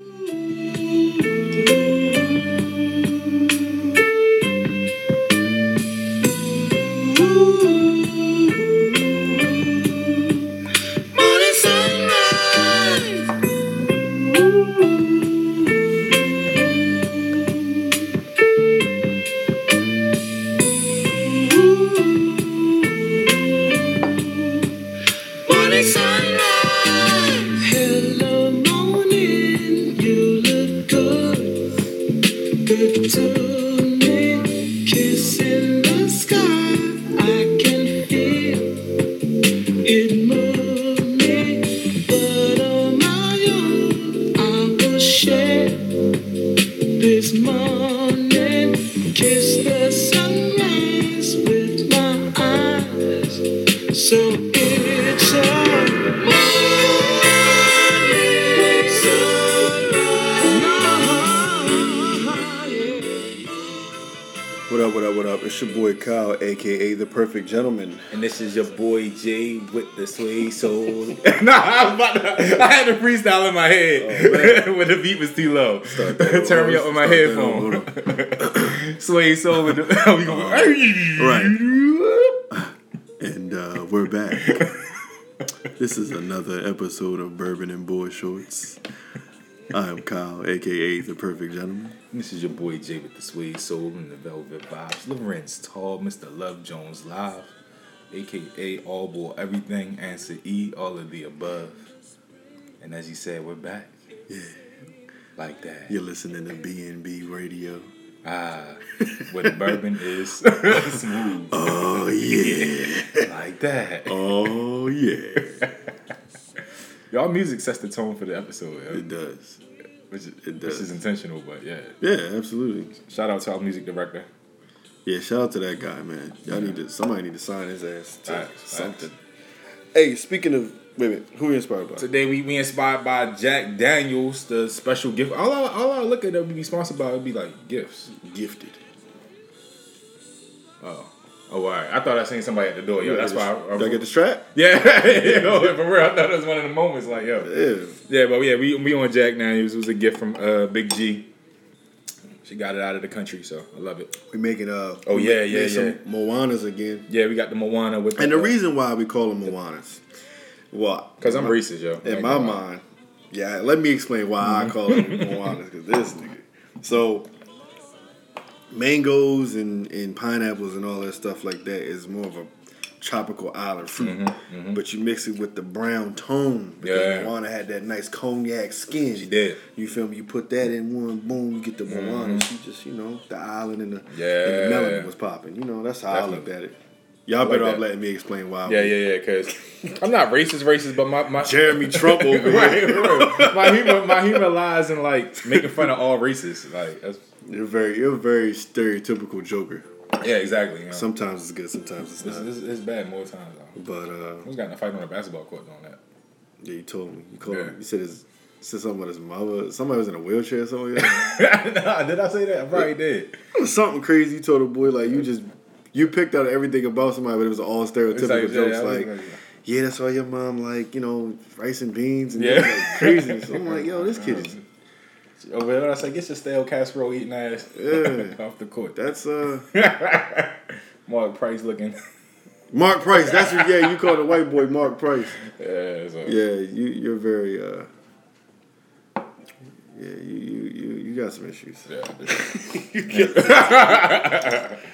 Morning Gentleman. And this is your boy Jay with the sway soul. nah, I was about to, I had a freestyle in my head when the beat was too low. Turn me up with my headphone. sway soul with the we Right. And uh, we're back. this is another episode of Bourbon and Boy Shorts. I am Kyle, aka The Perfect Gentleman. This is your boy Jay with the sway soul and the velvet vibes. Lorenz Tall, Mr. Love Jones live, aka All Boy Everything, Answer E, all of the above. And as you said, we're back. Yeah. Like that. You're listening to B&B Radio. Ah, where the bourbon is smooth. Oh, yeah. Like that. Oh, yeah. Y'all music sets the tone for the episode, yo. It does. which, is, it which does. is intentional, but yeah. Yeah, absolutely. Shout out to our music director. Yeah, shout out to that guy, man. Y'all need to, somebody need to sign his ass to something. Hey, speaking of, wait a minute, who are you inspired by? Today we, we inspired by Jack Daniels, the special gift. All I, all I look at that we be sponsored by would be like gifts. Gifted. Oh. Oh, all right. I thought I seen somebody at the door. Yo, that's why. I, Did I get the strap? yeah, yo, for real. I thought it was one of the moments. Like, yo, Yeah. yeah, but yeah, we we on Jack now. It was a gift from uh, Big G. She got it out of the country, so I love it. We making uh Oh, yeah, made yeah, some yeah. Moanas again. Yeah, we got the Moana with And the uh, reason why we call them Moanas, well, Cause I'm racist, yo. In my mind, yeah. Let me explain why I call them Moanas because this nigga. So mangoes and, and pineapples and all that stuff like that is more of a tropical island fruit, but you mix it with the brown tone because Mm-hmm, Yeah. Moana had that nice cognac skin. She did. You feel me? You put that in one, boom, you get the Moana. She just, you know, the island and the, and Mm-hmm. Yeah. the melanin was popping. You know, that's how I looked at it. Y'all like better off letting me explain why. Yeah, yeah, yeah. Cause I'm not racist, racist, but my my Jeremy Trump over here. right, right. my humor my humor lies in like making fun of all races. Like that's You're very, you're a very stereotypical joker. yeah, exactly. You know. Sometimes it's good, sometimes it's This, not. this is bad more times though. But uh, Who's got in a fight on a basketball court doing that? yeah, you told me. You called Yeah. me. You said his, said something about his mother. Somebody was in a wheelchair or something. like nah, did I say that? I probably did. Something crazy. You told the boy like you just you picked out everything about somebody, but it was all stereotypical like, jokes. I was like, like- yeah, that's why your mom like you know rice and beans and Yeah. like crazy. So I'm like, yo, this kid is Over there, I say, get your stale casserole eating ass Yeah. off the court. that's uh Mark Price looking. Mark Price. That's what, yeah. You call the white boy Mark Price. yeah, so. Yeah, you you're very uh. Yeah, you you you, you got some issues. Yeah,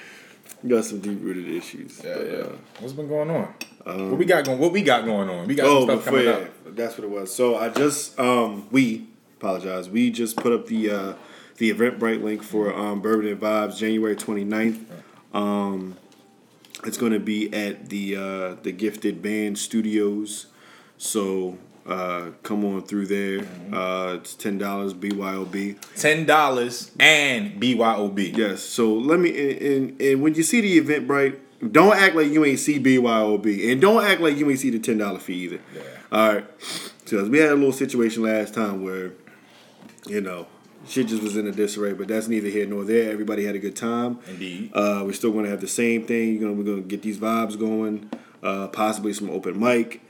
You got some deep rooted issues. yeah, but, yeah. uh, What's been going on? what we got going? What we got going on? We got oh, some stuff coming yeah, up. that's what it was. So I just um we apologize. We just put up the uh the Eventbrite link for um Bourbon and Vibes January 29th. Um it's going to be at the uh the Gifted Band Studios. So uh come on through there. Mm-hmm. Uh it's $10 BYOB. Ten dollars and BYOB. Yes. So let me and, and, and when you see the Eventbrite, don't act like you ain't see BYOB, and don't act like you ain't see the ten dollar fee either. Yeah. All right. So we had a little situation last time where, you know, shit just was in a disarray, but that's neither here nor there. Everybody had a good time. Indeed. Uh, we're still going to have the same thing. You know, we're going to get these vibes going. Uh, possibly some open mic.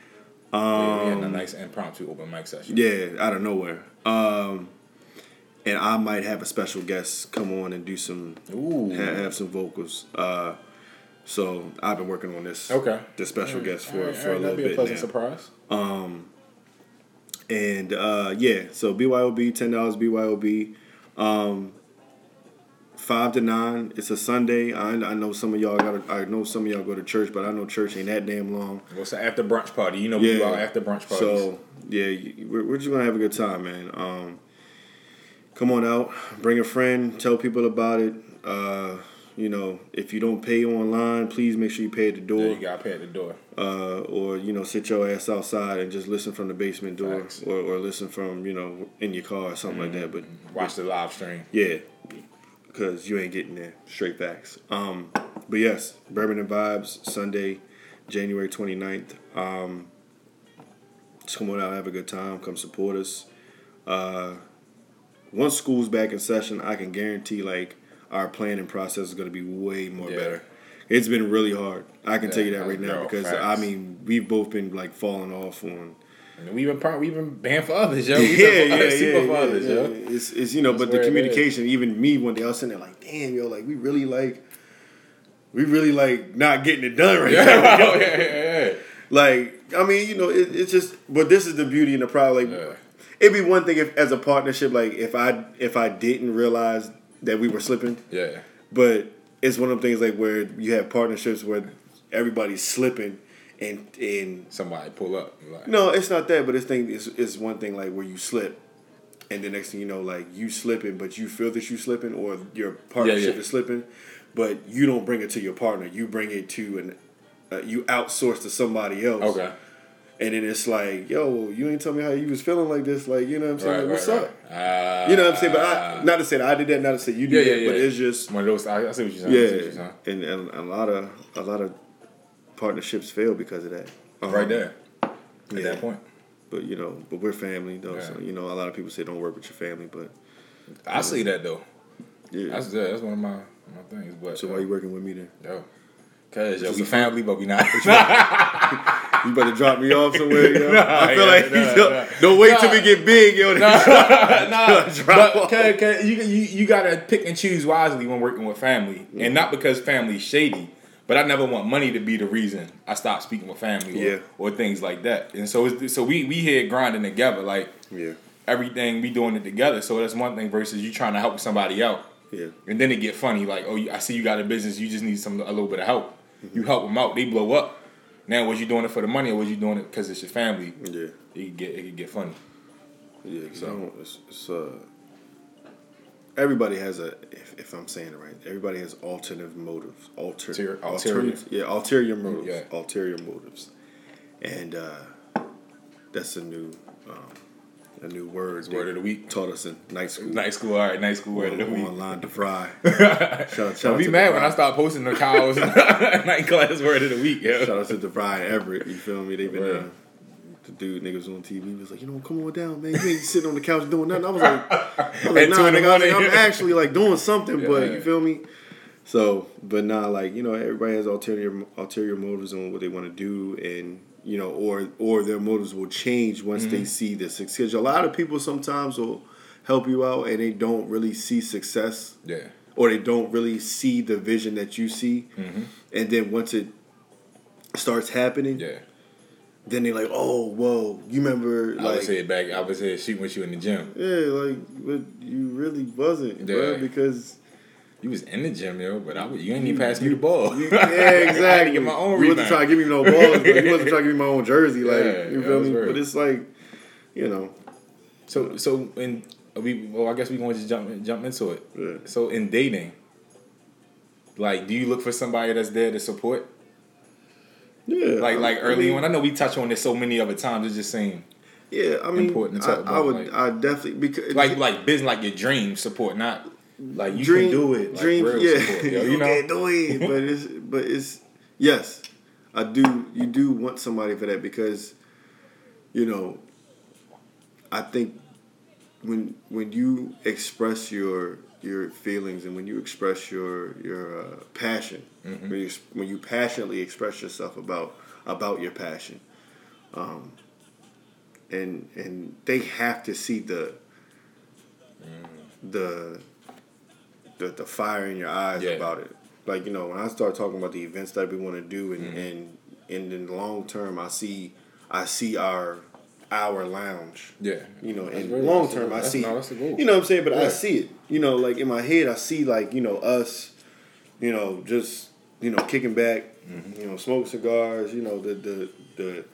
yeah, we had a nice impromptu open mic session. Yeah, out of nowhere. Um, and I might have a special guest come on and do some Ooh. have, have some vocals. Uh, so I've been working on this Okay. this special guest for right, for all a right, little that'd be a pleasant now. surprise. And uh, yeah, so BYOB, ten dollars BYOB. Um, five to nine. It's a Sunday. I, I know some of y'all got. I know some of y'all go to church, but I know church ain't that damn long. What's the after brunch party? You know we Yeah. our after brunch parties. So yeah, we're, we're just gonna have a good time, man. Um, come on out, bring a friend, tell people about it. Uh, you know, if you don't pay online, please make sure you pay at the door. yeah, you got to pay at the door. uh, or you know sit your ass outside and just listen from the basement door Facts. or, or listen from you know in your car or something like that but Watch the live stream. yeah because you ain't getting there straight facts um, but yes bourbon and vibes sunday january 29th um, just come on out have a good time come support us uh, once school's back in session i can guarantee like our planning process is going to be way more Yeah. better it's been really hard i can Yeah, tell you that right now because facts. i mean we've both been like falling off on And we've been par- we've been banned for others, yo. yeah, We've yeah, yeah, for others, super yeah, others, yeah. yo. It's, it's you know, That's but the communication. Even me one day, I was sitting there like, damn, yo, like we really like, we really like not getting it done right Yeah, now. yeah, yeah, yeah. Like, I mean, you know, it, it's just, but this is the beauty and the pride. Like, Yeah. it'd be one thing if, as a partnership, like if I if I didn't realize that we were slipping, Yeah. but it's one of the things like where you have partnerships where everybody's slipping, and and Somebody pull up. Like, no, it's not that, but it's thing is is one thing like where you slip, and the next thing you know, like you slipping, but you feel that you slipping, or your partnership yeah. is slipping, but you don't bring it to your partner. You bring it to an, uh, you outsource to somebody else. Okay. And then it's like, yo, you ain't tell me how you was feeling like this. Like, you know what I'm saying? Right, Like, what's right, up? right. Uh, You know what I'm saying? But I, not to say that I did that, not to say you did yeah, that, yeah. but it's just, one of those. I, I see what you're saying. What you're yeah. saying. And, and a lot of a lot of partnerships fail because of that. Um, Right there. At yeah. that point. But you know, but we're family though. So you know, a lot of people say don't work with your family, but I see that though. yeah. That's that's one of my my things. But so why you working with me then? yo, cause yo, we family, but we not. You better drop me off somewhere, yo. I feel yeah, like nah, yo, nah. don't wait till we get big, yo. nah, Drop but off. cause, cause you, you you gotta pick and choose wisely when working with family, and not because family's shady. But I never want money to be the reason I stop speaking with family, or, Yeah. or things like that. And so, it's, so we we here grinding together, like yeah, everything we doing it together. So that's one thing versus you trying to help somebody out, yeah, and then it get funny. Like, oh, I see you got a business, you just need some a little bit of help. Mm-hmm. You help them out, they blow up. Now, was you doing it for the money, or was you doing it because it's your family? yeah, It could get it could get funny. yeah. So it's, it's uh, everybody has a. If, if I'm saying it right, everybody has alternative motives. Alter, Ulterior- alternative, yeah, ulterior motives. Yeah. ulterior motives, and uh, that's a new, um, a new word. Word of the week. Taught us in night school. Night school, all right, night school word of the week. online to fry. shout, out, shout out be mad when I start posting the cows night class word of the week, Shout out to DeVry and Everest. You feel me? They've been. Uh, the dude niggas on TV he was like, you know, come on down, man. You ain't sitting on the couch doing nothing. I was like, I was like nah, the nigga, I was like. I'm actually like doing something, but Yeah. you feel me? So, but nah, like you know, everybody has ulterior ulterior motives on what they want to do, and you know, or or their motives will change once Mm-hmm. they see the success. A lot of people sometimes will help you out, and they don't really see success Yeah. or they don't really see the vision that you see. And then once it starts happening, Yeah. then they're like, "Oh, whoa, you remember I like was here back I was here shooting with you in the gym. yeah, like but you really wasn't, Yeah. bro, because You was in the gym, yo, but I was, you ain't even pass me the ball. you, yeah, I had to exactly. get my own you wasn't trying to give me no balls, but you wasn't trying to give me my own jersey, like Yeah, you feel me? right. But it's like, you know, So so in we well I guess we going to just jump jump into it. Yeah. So in dating, like, do you look for somebody that's there to support? yeah, Like I- like I early on, I know we touch on this so many other times. It's just saying Yeah, I mean, important to I, talk I about, would, like- I definitely because like like business like your dream support, not like you dream, can do it. Like dream, yeah, support, yo, you you know. can do it, but it's, but it's, yes, I do. You do want somebody for that because, you know, I think when when you express your your feelings and when you express your your uh, passion, Mm-hmm. when you when you passionately express yourself about about your passion, um, and and they have to see the the the the fire in your eyes Yeah. about it. Like you know, when I start talking about the events that we want to do, and Mm-hmm. and and in the long term, I see I see our our lounge. Yeah. You know, That's in very- long term, I that's- see. no, that's. You know what I'm saying? But I see it. You know, like in my head, I see like you know us. You know, just you know, kicking back. Mm-hmm. You know, smoke cigars. You know, the the the.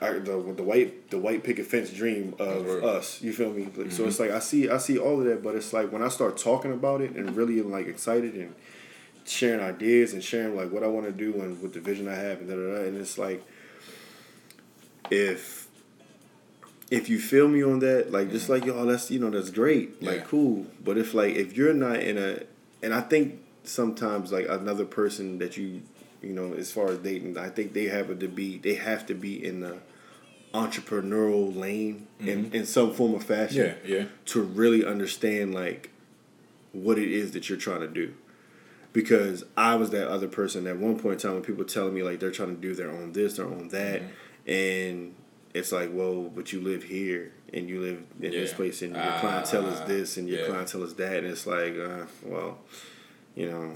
I, the the white the white picket fence dream of right. us, you feel me? Like, So Mm-hmm. it's like I see I see all of that, but it's like when I start talking about it and really like excited and sharing ideas and sharing like what I want to do and what the vision I have and da, da, da, and it's like if if you feel me on that, like just like y'all, that's you know that's great, like cool. But if like if you're not in a, and I think sometimes like another person that you you know as far as dating, I think they have to be they have to be in the entrepreneurial lane in in some form of fashion Mm-hmm. Yeah, yeah. to really understand like what it is that you're trying to do. Because I was that other person at one point in time when people telling me like they're trying to do their own this, their own that, Mm-hmm. and it's like, well, but you live here and you live in this place and your Ah, clientele is this and your yeah. clientele is that, and it's like, uh, well, you know,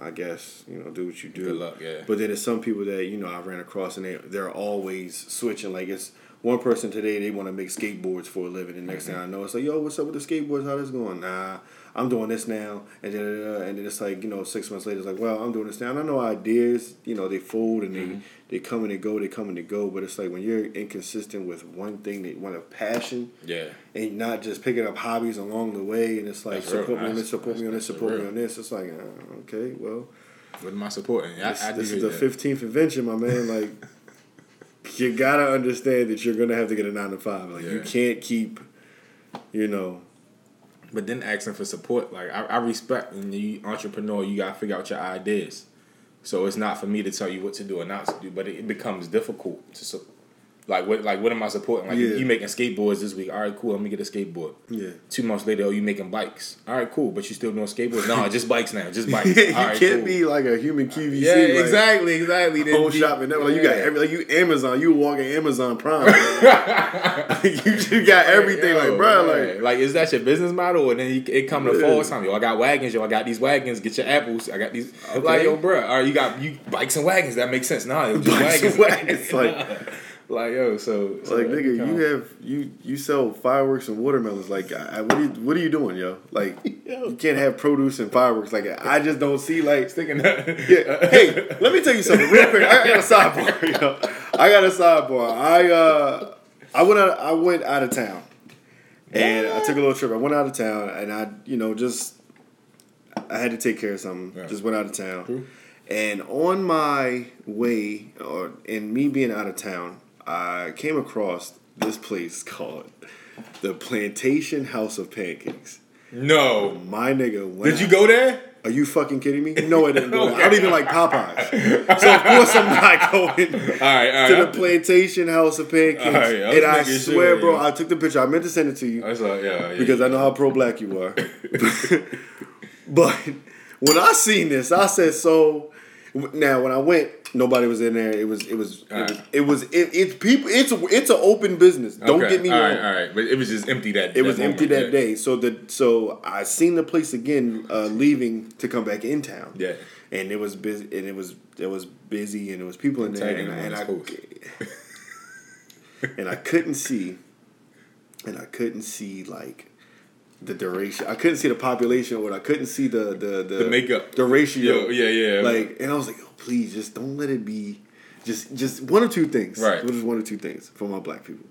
I guess you know do what you do. Good luck, yeah. But then there's some people that you know I ran across and they they're always switching. Like it's one person today they want to make skateboards for a living, and next thing mm-hmm. I know it's like, yo, what's up with the skateboards? How this going? Nah, I'm doing this now, and then uh, and then it's like you know six months later it's like, well, I'm doing this now. And I know ideas, you know, they fold and they mm-hmm. They come and they go, they come and they go. But it's like when you're inconsistent with one thing, that one of passion, Yeah. and not just picking up hobbies along the way, and it's like That's real. support me on this, support me on this, that's support me on this. It's like, uh, okay, well. What am I supporting? I, This, I this is the fifteenth invention, my man. Like, you gotta understand that you're gonna have to get a nine to five. Like, you can't keep, you know. But then asking for support, like I, I respect when you entrepreneur, you gotta figure out your ideas. So it's not for me to tell you what to do or not to do, but it, becomes difficult to like what like what am I supporting? Like Yeah. you making skateboards this week, all right, cool, let me get a skateboard. Yeah. Two months later, oh, you making bikes. All right, cool, but you still doing skateboards? No, just bikes now, just bikes. you All right, can't cool. be like a human QVC. Yeah, like, exactly, exactly. Then Whole shopping network. Like, you got every like you Amazon. You walk in Amazon Prime. you just got everything. Yo, like, bro, man. like. like is that your business model? And then you, it come to Yeah. fall time. Yo, I got wagons. Yo, I got these wagons. Get your apples. I got these. Like yo, bro, all right, you got you bikes and wagons. That makes sense. Nah, Bikes and wagons. wagons, like- like yo, so, so Like nigga, you have you you sell fireworks and watermelons. Like, I, what are you what are you doing, yo? Like, you can't have produce and fireworks. Like, I just don't see like thinking that. Yeah. Hey, let me tell you something real quick. I got a sidebar. Yo. I got a sidebar. I uh, I went out. I went out of town, and I took a little trip. I went out of town, and I, you know, just I had to take care of something. Yeah. Just went out of town, True. and on my way, or in me being out of town, I came across this place called the Plantation House of Pancakes. no. My nigga, went Did you go there? are you fucking kidding me? No, I didn't go. there. I don't even like Popeyes, so of course I'm not going All right, all to the plantation house of pancakes. Right, I and I swear, sure, bro, yeah. I took the picture. I meant to send it to you I saw, yeah, yeah. because I know how pro black you are. but when I seen this, I said so. Now when I went, nobody was in there. It was it was it was, Alright. it was it, it's people. It's a, it's an open business. Don't Okay, get me all wrong. right, all right, but it was just empty that. Day. It was moment, empty that yeah. day. So the so I seen the place again, uh, leaving to come back in town. Yeah. and it was busy, and it was it was busy, and it was people in there, and, and I and I couldn't see, and I couldn't see like the duration. I couldn't see the population, or I couldn't see the the the, The makeup. the ratio. Yo, yeah, yeah. Like, and I was like, oh, please, just don't let it be. Just, just one or two things. Right. Just one or two things for my black people.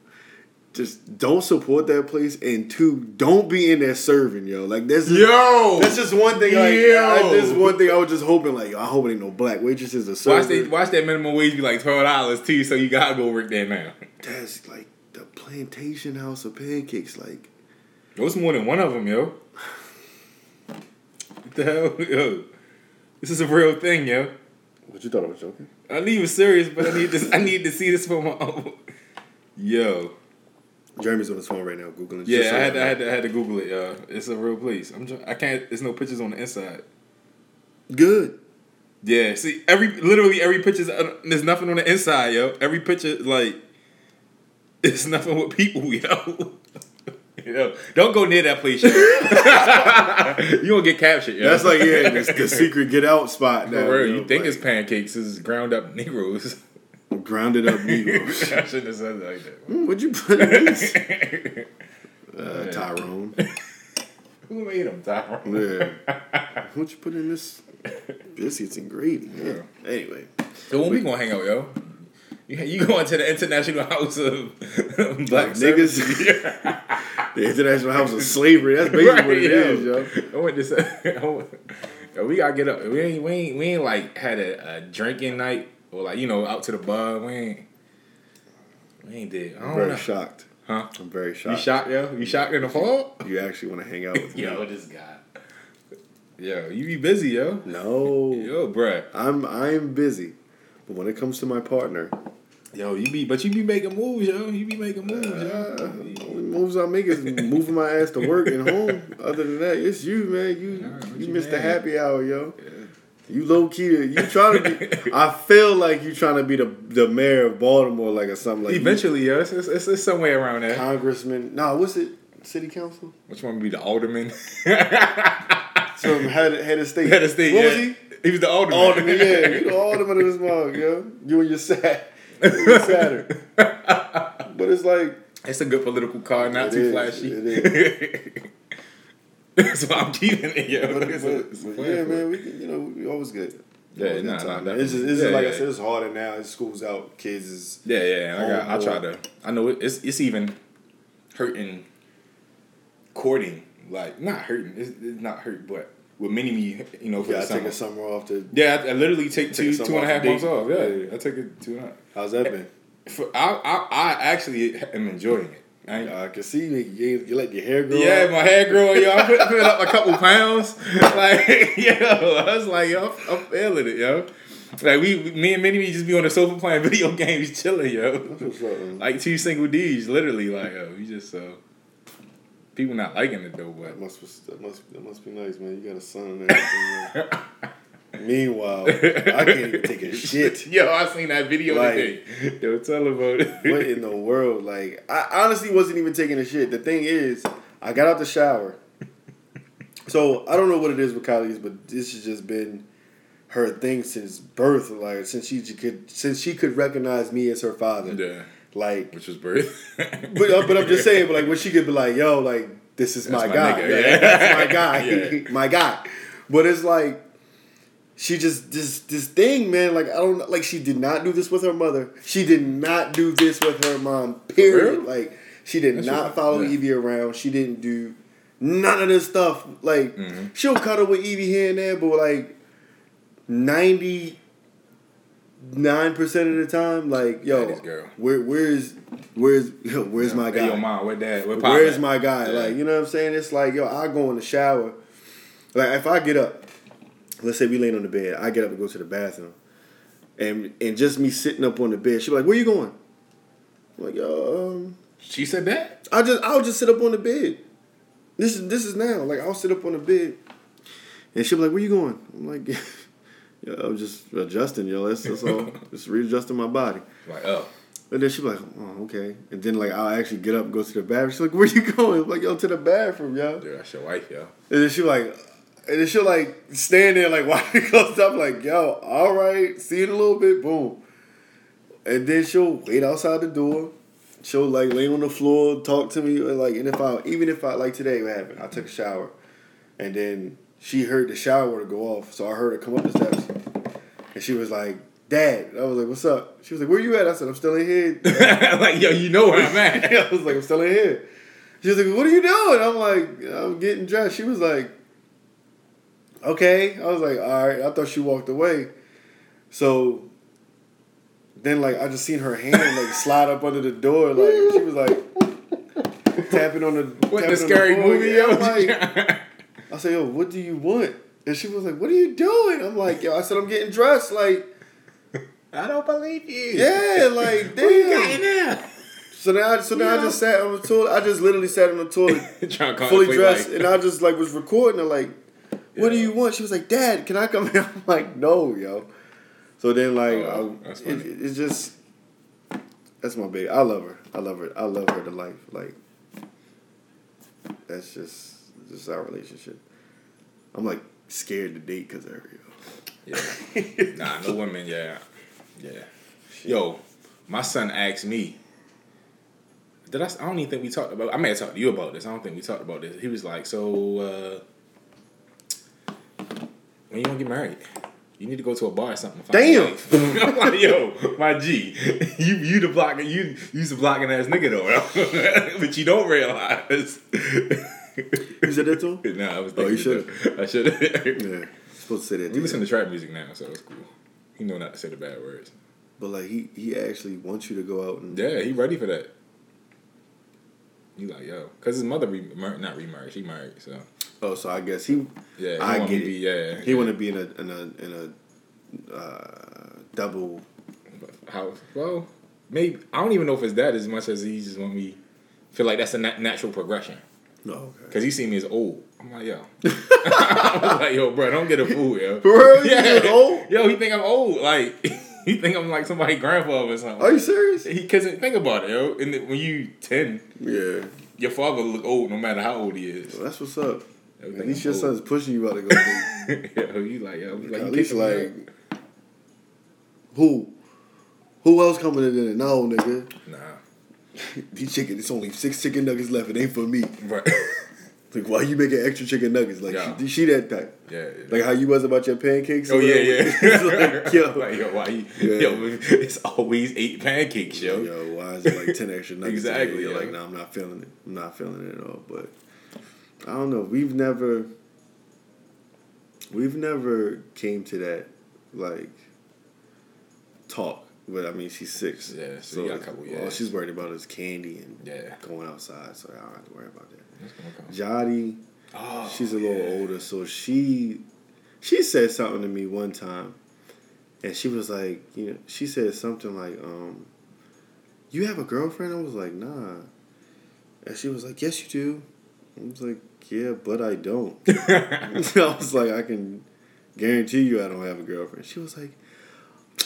Just don't support that place, and two, don't be in there serving, yo. Like that's just, Yo! that's just one thing. Like, Yo! Is one thing I was just hoping. Like, yo, I hope it ain't no black waitresses or Watch, they, watch that minimum wage be like twelve dollars too, so you gotta go work there now. That's like the plantation house of pancakes. Like, What's more than one of them, yo? What the hell, yo? This is a real thing, yo. what you thought I was joking? I knew you was serious, but I need this. I need to see this for my own. Yo, Jeremy's on his phone right now, googling. yeah, so I had, to, I had to, I had to Google it, yo. It's a real place. I'm, I can't. There's no pictures on the inside. Good. Yeah, see, every literally every picture's uh, there's nothing on the inside, yo. Every picture like it's nothing with people, yo. Yo, don't go near that place, yo. you gonna get captured, yo. That's like yeah, the, the secret get out spot. Now, real, yo, you think like, it's pancakes? It's ground up Negroes. grounded up Negroes. I shouldn't have said it like that. Hmm, What'd you put in this? Uh, Tyrone. Who made them, Tyrone? Yeah. What you put in this? Biscuits and gravy. Yeah. Anyway, So when we gonna hang out, yo? You, you going to the International House of Black niggas. The International House of Slavery. That's basically what it yo. is, yo. I went to say, I went- yo, we gotta get up. We ain't, we ain't, we ain't like had a, a drinking night or like you know out to the bar. We ain't, we ain't did. I I'm very know. shocked. Huh? I'm very shocked. You shocked. shocked, yo? You shocked in the fall? You actually want to hang out with me? Yo, this guy. Yo, you be busy, yo. No. Yo, bruh. I'm I'm busy, but when it comes to my partner, Yo, you be, but you be making moves, yo. You be making moves, uh, yo. only moves I make is moving my ass to work and home. Other than that, it's you, man. You Nah, what you you missed the happy hour, yo. You low key, you trying to be. I feel like you trying to be the the mayor of Baltimore, like or something like. you Eventually, yo, it's, it's, it's, it's somewhere around there. congressman. Nah, what's it? City council. Which one would be the alderman? Some head head of state. Head of state. What yeah. was he? He was the alderman. Alderman, yeah, you the alderman of this mug, yo. You and your sat, your Saturn. But it's like It's a good political card, not too is, flashy. it That's why I'm keeping it, yo. But, It's but- a- it's but yeah, man, we you know we always good. Yeah, nah, good nah. It's just, it's just Yeah, like I yeah. said, it's harder now. School's out, kids is Yeah, yeah. I, got, I try to. I know it, it's it's even hurting courting. Like not hurting. It's, it's not hurt, but with many me, you know, for yeah. the I take summer. a summer off to. Yeah, I, I literally take Take two two and a half summer two and a off months off. Yeah, Yeah. I take it two and a half. How's that been? For, I, I I actually am enjoying it. I I can see you. You, you let your hair grow. yeah, out. my hair growing, yo. I put, put up a couple pounds. Like, yo, I was like, yo, I'm, I'm feeling it, yo. Like we, we- me and Minnie me just be on the sofa playing video games, chilling, yo. That's what's up, man. Like two single D's, literally, like, yo, we just so. People not liking it though, but That must be, that must that must be nice, man. You got a son and everything. Meanwhile, I can't even take a shit. yo, I seen that video Like- today. Yo, tell about it. What in the world? Like, I honestly wasn't even taking a shit. The thing is, I got out the shower. So I don't know what it is with Kylie's, but this has just been her thing since birth. Like since she could, since she could recognize me as her father. yeah, Like, which was birth. but uh, but I'm just saying, but like when she could be like, yo, like this is my, my guy, nigga, Yeah, yeah. that's my guy, Yeah. my guy. But it's like she just this this thing, man. Like I don't like she did not do this with her mother. She did not do this with her mom. Period. Like she did That's not right. follow Yeah. Evie around. She didn't do none of this stuff. Like Mm-hmm. she'll cuddle with Evie here and there, but like ninety nine percent of the time, like yo, where where's where's yo, where's my guy? Hey, yo, mom, where dad? Where Where's at? my guy? Yeah. Like, you know what I'm saying? It's like, yo, I go in the shower. Like, if I get up, let's say we laying on the bed, I get up and go to the bathroom. And and just me sitting up on the bed, she be like, where you going? I'm like, yo, um, She said that. I just I'll just sit up on the bed. This is this is now. Like I'll sit up on the bed. And she'll be like, where you going? I'm like, yo, I'm just adjusting, yo. That's, that's all. just readjusting my body. Like, oh, And then she be like, oh, okay. And then like I'll actually get up and go to the bathroom. She's like, where you going? I'm like, yo, to the bathroom, yo. dude, that's your wife, yo. And then she like, and then she'll like stand there like while she closed up, like, yo, all right, see you in a little bit, boom. And then she'll wait outside the door. She'll like lay on the floor, talk to me, like, and if I even if I like today, what happened? I took a shower, and then she heard the shower water go off, so I heard her come up the steps, and she was like, "Dad," I was like, "What's up?" She was like, "Where you at?" I said, "I'm still in here." like, yo, you know where I'm at. I was like, I'm still in here. She was like, What are you doing? I'm like, I'm getting dressed. She was like, Okay. I was like, All right. I thought she walked away. So then, like, I just seen her hand like slide up under the door. Like she was like tapping on the What the scary door. movie, Yeah, like, I said, Yo, what do you want? And she was like, What are you doing? I'm like, Yo, I said, I'm getting dressed. Like, I don't believe you. yeah, like, What you damn. So now, I, so now I just sat on the toilet. I just literally sat on the toilet fully dressed, like- and I just like was recording her like, "What do you want?" She was like, "Dad, can I come here?" I'm like, "No, yo." So then like, Oh, I, it, it's just that's my baby. I love her. I love her. I love her to life. Like that's just just our relationship. I'm like scared to date because of her. yo. Yeah. nah, no women. Yeah, yeah. Yo, my son asked me. Did I? I don't even think we talked about. I may have talked to you about this. I don't think we talked about this. He was like, "So, uh, when you gonna get married, you need to go to a bar or something." to find a Damn. I'm like, "Yo, my G, you you the blocking you you's a blocking ass nigga though, but you don't realize." You said that to No, nah, I was Oh, you should. I should. Yeah, supposed to say that. We listen to trap music now, so it's cool. He know not to say the bad words. But like he he actually wants you to go out and Yeah, he ready for that. He like yo, cause his mother re- mar- not remarried, she married, so Oh, so I guess he yeah. he I want get to it. Be, yeah, he yeah. want to be in a in a in a uh, double. house. well? Maybe I don't even know if it's that as much as he just want me feel like that's a nat- natural progression. No, oh, okay. Cause he see me as old. I'm like yo, I was like yo, bro, don't get a fool, yo. For real? You think old? Yo, he think I'm old. Like he think I'm like somebody grandfather or something. Are you serious? He cause think about it, yo. And then when you ten, Yeah, your father look old no matter how old he is. well, that's what's up. Yo, At think least I'm your old. son's pushing you out to go. date. yo, you like yo, like At least like out. who? Who else coming in there? No, nigga. nah, These chicken, it's only six chicken nuggets left. It ain't for me. right. Like, why you making extra chicken nuggets? Like, Yeah. she, she that type. yeah, yeah. Like how you was about your pancakes. Oh yeah, yeah. it's like, yo, like, yo, why you, Yeah. yo, it's always eight pancakes, yo. yo, why is it like ten extra nuggets? Exactly, You're like, nah, I'm not feeling it. I'm not feeling it at all. But I don't know. We've never, we've never came to that like talk. But I mean, she's six. Yeah, so you got a couple All she's worried about is candy and Yeah. going outside. So I don't have to worry about that. Jody, Oh, she's a little yeah. older, so she she said something to me one time, and she was like, you know, she said something like, um, "You have a girlfriend?" I was like, "Nah," and she was like, "Yes, you do." I was like, "Yeah, but I don't." I was like, "I can guarantee you, I don't have a girlfriend." She was like,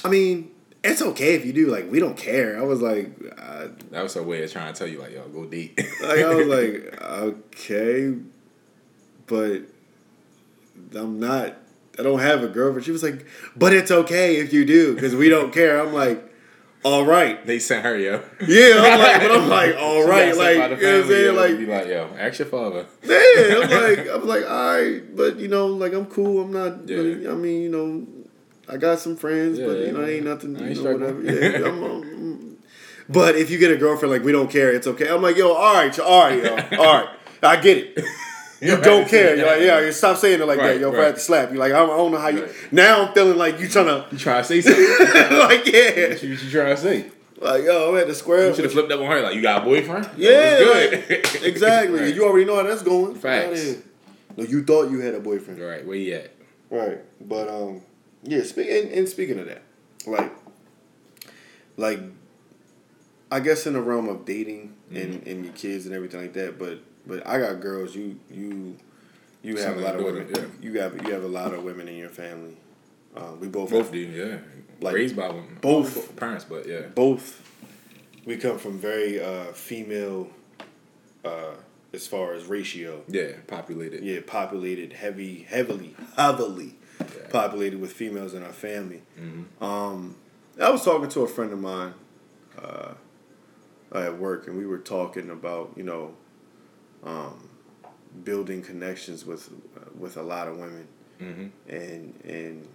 "I mean." It's okay if you do. Like we don't care. I was like, I, That was her way of trying to tell you, like, yo, go deep. like I was like, okay, but I'm not. I don't have a girlfriend. She was like, but it's okay if you do because we don't care. I'm like, all right, they sent her, yo. yeah. I'm like, but I'm like, all right, like sent by the you know what I'm saying, yo, like. be like, yo, ask your father. Yeah, I'm like, I'm like, all right, but you know, like, I'm cool. I'm not. Yeah. Really, I mean, you know, I got some friends, but Yeah, you know, it ain't nothing. I ain't You know, struggling. whatever. Yeah, I'm, um, but if you get a girlfriend, like, we don't care. It's okay. I'm like, yo, all right, yo, all right, yo, all right. I get it. You Right. don't care. You're like, yeah, you stop saying it like Right, that. Yo, if I right. have to slap you, like, I don't, I don't know how you. Right. Now I'm feeling like you trying to, You trying to say something? like, yeah, what you, what you trying to say? like, yo, I'm at the square. You should have flipped up on her, like, you got a boyfriend? Yeah, Yo, like, good. exactly. You already know how that's going. Facts. No, you thought you had a boyfriend. right, where you at? Right, but um, yeah. Speaking and speaking of that, like, like, I guess in the realm of dating and and your kids and everything like that. But but I got girls. You you you have a lot of and women. daughter, You have you have a lot of women in your family. Um, we both Both have- do, yeah. Like, Raised by women. both- parents, but yeah. both. We come from very uh, female, uh, as far as ratio. Yeah, populated. Yeah, populated, heavy, heavily, heavily Yeah. Populated with females in our family. Mhm. Um, I was talking to a friend of mine uh, at work, and we were talking about you know um, building connections with with a lot of women, Mhm. and and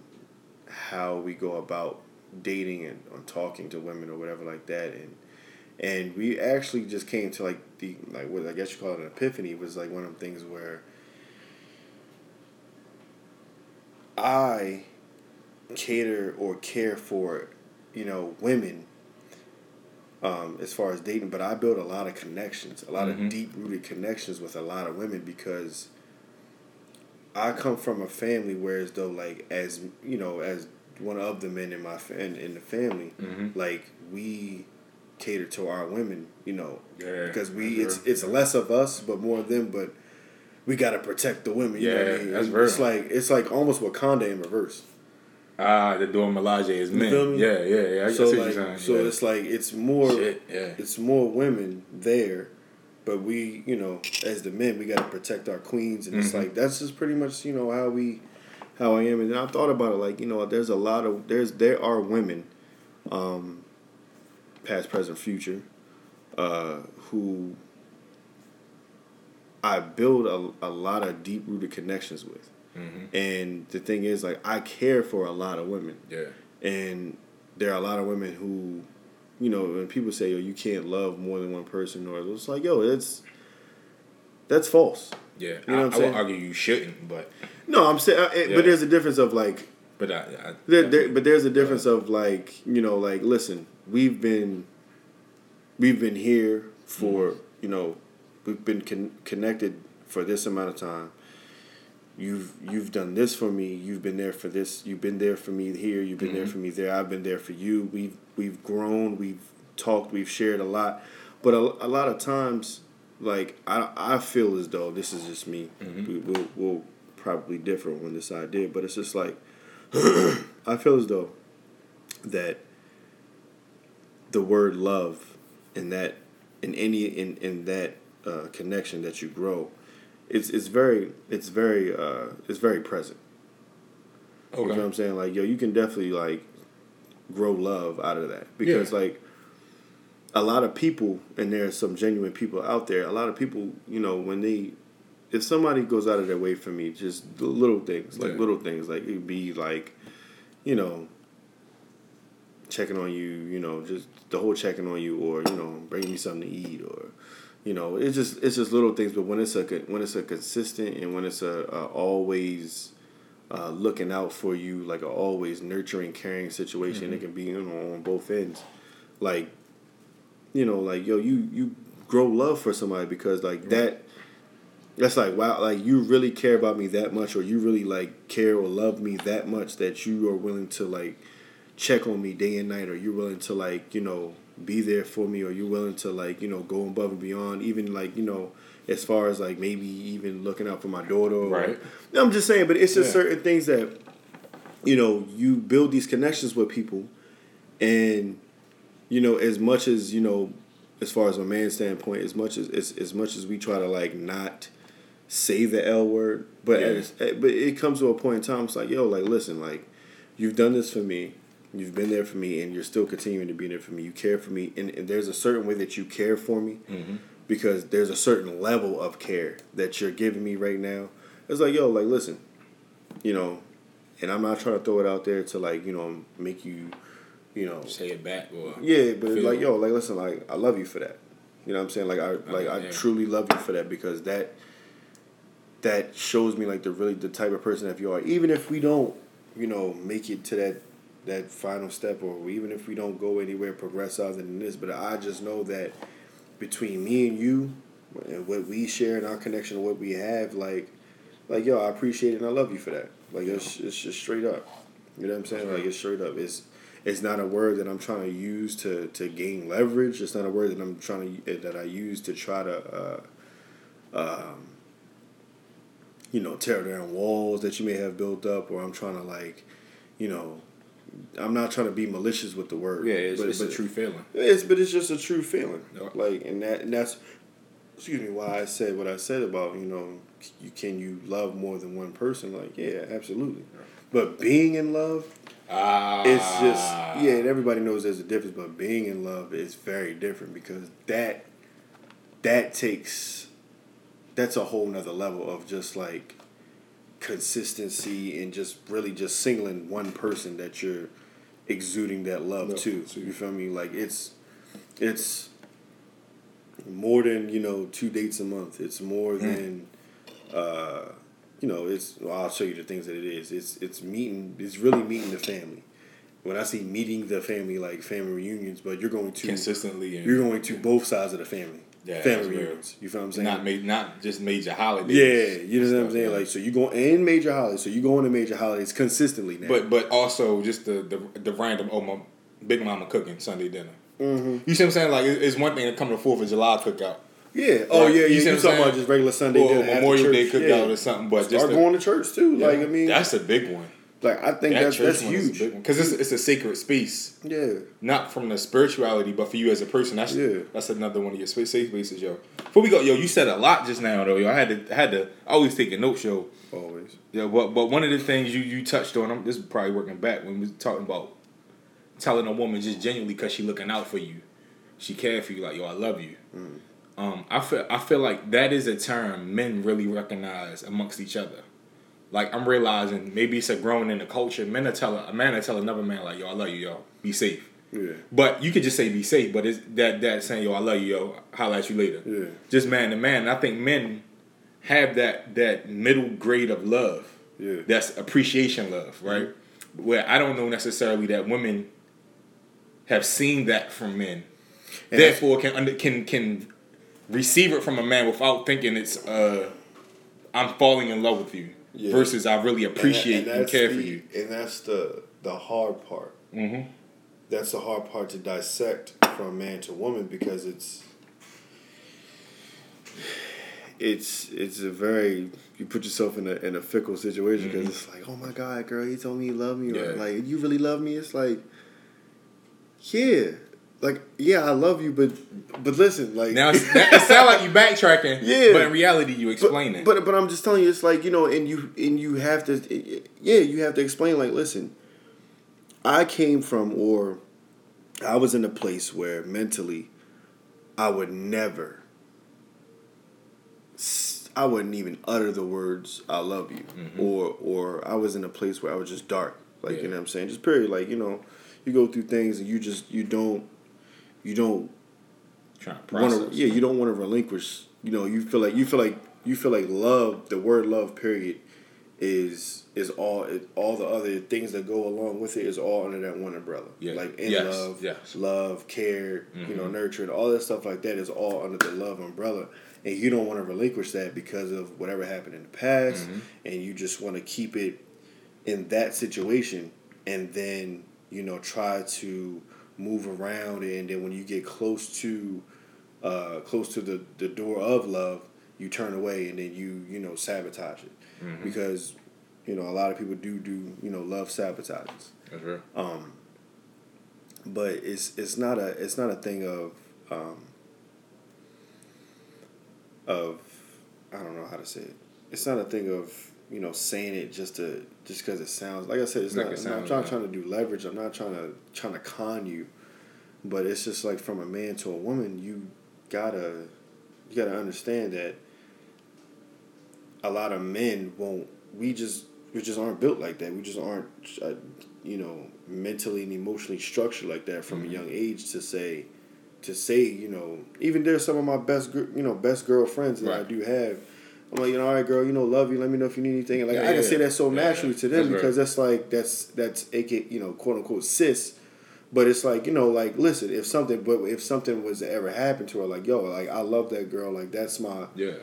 how we go about dating and or talking to women or whatever like that, and and we actually just came to like the like what I guess you call it an epiphany It was like one of the things where I cater or care for you know women um, as far as dating, but I build a lot of connections, a lot Mhm. of deep rooted connections with a lot of women because I come from a family where as though like as you know as one of the men in my fa- in, in the family, Mhm. like we cater to our women, you know, Yeah. because we it's it's less of us but more of them, but we gotta protect the women. You know what I Yeah, mean? that's it's like it's like almost Wakanda in reverse. Ah, the Dora Milaje is men. feel me? Yeah, yeah, yeah. I so like so yeah. it's like it's more Shit, yeah. it's more women there but we, you know, as the men, we got to protect our queens, and it's Mm-hmm. like that's just pretty much you know how we, how I am. And then I thought about it, like you know, there's a lot of there's there are women, um, past, present, future, uh, who I build a, a lot of deep rooted connections with. Mm-hmm. And the thing is, like, I care for a lot of women. Yeah. And there are a lot of women who, you know, when people say, "Yo, you can't love more than one person," or it's like, "Yo, it's that's false." Yeah. You know what I'm I, I would saying? argue you shouldn't, but No, I'm saying, Yeah. but there's a difference of like, but I, I there, there, but there's a difference of like, you know, like, listen, we've been, we've been here for, Mm-hmm. you know, we've been con- connected for this amount of time. You've you've done this for me. You've been there for this. You've been there for me here. You've been there mm-hmm. for me there. I've been there for you. We've we've grown. We've talked. We've shared a lot. But a, a lot of times, like I I feel as though this is just me. Mm-hmm. We, we'll we'll probably differ on this idea, but it's just like I feel as though that the word love in that in any in in that uh, connection that you grow, it's it's very it's very uh, it's very present. You know what I'm saying? Like yo, you can definitely like grow love out of that because Yeah. like a lot of people and there's some genuine people out there. A lot of people, you know, when they if somebody goes out of their way for me, just little things, like Yeah. little things, like it'd be like, you know, checking on you, you know, just the whole checking on you, or you know, bringing me something to eat, or you know, it's just it's just little things. But when it's a when it's a consistent and when it's a, a always uh, looking out for you, like a always nurturing, caring situation, it can be you know on both ends, like you know, like yo, you you grow love for somebody because like that. That's like wow, like you really care about me that much, or you really like care or love me that much that you are willing to like check on me day and night, or you're willing to like you know be there for me, or you're willing to like you know go above and beyond, even like you know as far as like maybe even looking out for my daughter. Or, Right. I'm just saying, but it's just Yeah. certain things that you know you build these connections with people, and you know as much as you know as far as a man's standpoint, as much as as, as much as we try to like not say the L word, but Yeah. at- but it comes to a point in time. It's like yo, like listen, like you've done this for me, you've been there for me, and you're still continuing to be there for me. You care for me, and, and there's a certain way that you care for me mm-hmm. because there's a certain level of care that you're giving me right now. It's like yo, like listen, you know, and I'm not trying to throw it out there to like you know make you, you know, say it back or yeah, but it's like yo, like listen, like I love you for that. You know what I'm saying? Like I like I yeah. truly love you for that because that that shows me like the really the type of person that you are. Even if we don't, you know, make it to that that final step or even if we don't go anywhere progress other than this, but I just know that between me and you and what we share and our connection what we have, like like yo, I appreciate it and I love you for that. Like it's it's just straight up. You know what I'm saying? Like it's straight up. It's it's not a word that I'm trying to use to, to gain leverage. It's not a word that I'm trying to that I use to try to, uh, um, you know, tear down walls that you may have built up, or I'm trying to like, you know, I'm not trying to be malicious with the word. yeah, it's, but, it's but a true feeling. It's but it's just a true feeling. Yeah. Like and that and that's excuse me why I said what I said about you know you can you love more than one person like yeah absolutely, but being in love Ah, it's just yeah, and everybody knows there's a difference, but being in love is very different because that that takes that's a whole nother level of just like consistency and just really just singling one person that you're exuding that love Love to. to. You feel me? Like it's it's more than, you know, two dates a month. It's more than uh you know, it's well, I'll show you the things that it is. It's it's meeting it's really meeting the family. When I say meeting the family like family reunions, but you're going to consistently and you're going to both sides of the family. Yeah, family reunions. You feel what I'm saying? not ma- not just major holidays. Yeah, you know what I'm saying. yeah. Like, so you go in major holidays. So you go into major holidays consistently now. But but also just the the, the random oh my big mama cooking Sunday dinner. Mm-hmm. You see what I'm saying? Like it's one thing to come to Fourth of July cookout. yeah, oh yeah, You you, see what I'm talking about just regular Sunday Or dinner Memorial Day cookout yeah. or something, but just Start going to church too. Like I mean, that's a big one. Like I think That that's that's one is a huge. Because it's, it's a sacred space. Yeah. Not from the spirituality, but for you as a person. That's Yeah. that's another one of your safe spaces, yo. Before we go, yo, you said a lot just now, though. Yo, I had to I had to I always take a note, yo. Always. Yeah, but but one of the things you you touched on, I'm, this is probably working back when we talking about telling a woman just genuinely because she looking out for you, she care for you, like yo, I love you. Um, I feel I feel like that is a term men really recognize amongst each other. Like I'm realizing maybe it's a growing in the culture. Men are tell a man to tell another man like yo, I love you, yo, be safe. Yeah. But you could just say be safe, but it's that that saying yo, I love you, yo, holla at you later. Yeah. Just man to man. I think men have that that middle grade of love. Yeah. That's appreciation love, right? Where I don't know necessarily that women have seen that from men. And Therefore, can under, can can receive it from a man without thinking it's uh, I'm falling in love with you. Yeah. Versus I really appreciate and, that's care the, for you. And that's the the hard part. Mm-hmm. That's the hard part to dissect from man to woman because it's it's it's a very you put yourself in a in a fickle situation because it's like oh my god girl you told me you love me or Mm-hmm. Yeah. like you really love me it's like yeah like yeah I love you but but listen like Now it sounds like you backtracking, Yeah. but in reality you but, explain it. But but I'm just telling you, it's like you know, and you and you have to, yeah, you have to explain. Like, listen, I came from, or I was in a place where mentally, I would never, I wouldn't even utter the words "I love you," mm-hmm. or or I was in a place where I was just dark, like Yeah. you know what I'm saying, just period. Like you know, you go through things and you just you don't, you don't want to. yeah you don't want to relinquish you know you feel like you feel like you feel like love the word love period is is all it, all the other things that go along with it is all under that one umbrella Yeah. like in Yes, love yes. Mm-hmm. love care you know nurturing all that stuff like that is all under the love umbrella and you don't want to relinquish that because of whatever happened in the past Mm-hmm. and you just want to keep it in that situation and then you know try to move around and then when you get close to uh, close to the, the door of love you turn away and then you you know sabotage it because you know a lot of people do do you know love sabotages That's real. um, but it's it's not a it's not a thing of um, of I don't know how to say it. It's not a thing of you know saying it just to just because it sounds like I said. It's not. it I'm not trying, trying to do leverage. I'm not trying to trying to con you, but it's just like from a man to a woman, you gotta you gotta understand that a lot of men won't. We just we just aren't built like that. We just aren't, uh, you know, mentally and emotionally structured like that from a young age to say, to say, you know, even there's some of my best, you know, best girlfriends that I do have. I'm like, you know, all right, girl, you know, love you. Let me know if you need anything. And like Yeah, I can yeah, say that so yeah, naturally yeah. to them That's right. because that's like that's that's aka you know quote unquote sis. But it's like you know, like listen, if something, but if something was to ever happen to her, like yo, like I love that girl, like that's my Yeah.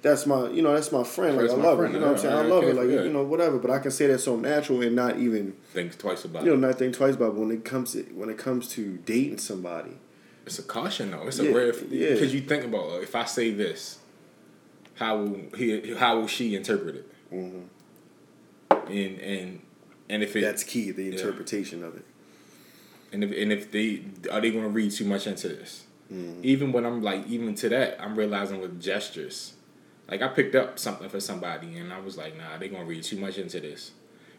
that's my you know that's my friend like That's I love her you know what I'm saying I love her like you know whatever but I can say that so natural and not even Think twice about you know not think twice about it when it comes to when it comes to dating somebody It's a caution though. It's Yeah, a rare yeah. because you think about uh, if I say this, how will he? How will she interpret it? Mhm. And and and if it that's key the interpretation of it and if and if they are they going to read too much into this? Mm-hmm. Even when I'm like even to that, I'm realizing with gestures. Like I picked up something for somebody and I was like, nah, they gonna read too much into this,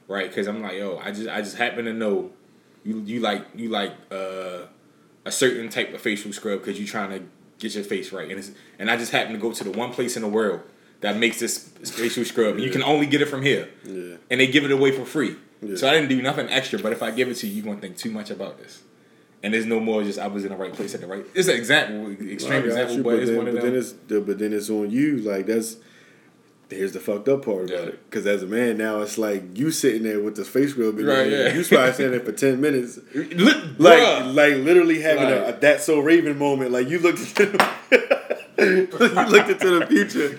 right? Because I'm like, yo, I just I just happen to know you you like you like uh, a certain type of facial scrub because you're trying to get your face right, and it's, and I just happen to go to the one place in the world that makes this facial scrub, and you can only get it from here, yeah and they give it away for free. Yeah. So I didn't do nothing extra, but if I give it to you, you're gonna think too much about this. And there's no more just I was in the right place at the right. It's an example, extreme got example, you, but, it's then, one of but then it's but then it's on you like that's here's the fucked up part about Yeah. it because as a man now it's like you sitting there with this face scrub in Right, yeah. you probably sitting there for 10 minutes like bruh. like literally having a, Like- a that's so Raven moment. Like you looked into the, you looked into the future,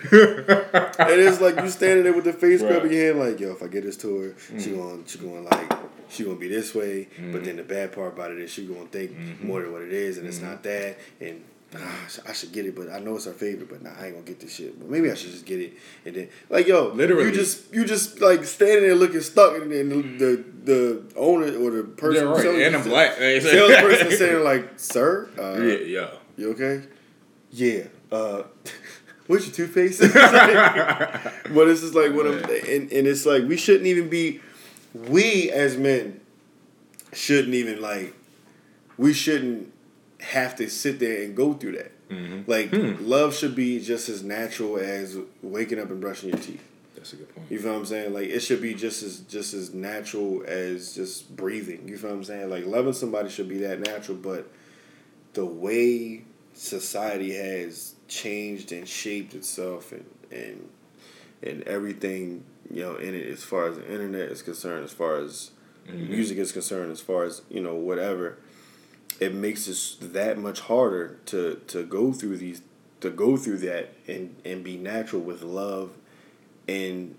and it's like you standing there with the face scrub in Right. your hand, like yo, if I get this to her, she Mm. going she going like she gonna be this way. Mm-hmm. But then the bad part about it is she gonna think more than what it is, and it's not that. And I should- get it, but I know it's her favorite, but nah, I ain't gonna get this shit. But maybe I should just get it, and then like yo, Literally. you just you just like standing there looking stuck, and then the the, the owner or the person Yeah, right. selling And I'm black. salesperson saying like, sir, uh, yeah, yeah. you okay? Yeah. Uh, what's your toothpaste? but it's just like what I'm, and, and it's like we shouldn't even be. We as men shouldn't even like. We shouldn't have to sit there and go through that. Mm-hmm. Like Hmm. love should be just as natural as waking up and brushing your teeth. That's a good point. You feel what I'm saying? Like it should be just as just as natural as just breathing. You feel what I'm saying? Like loving somebody should be that natural, but the way society has changed and shaped itself and and and everything, you know, in it as far as the internet is concerned, as far as music is concerned, as far as, you know, whatever, it makes it that much harder to to go through these to go through that and and be natural with love and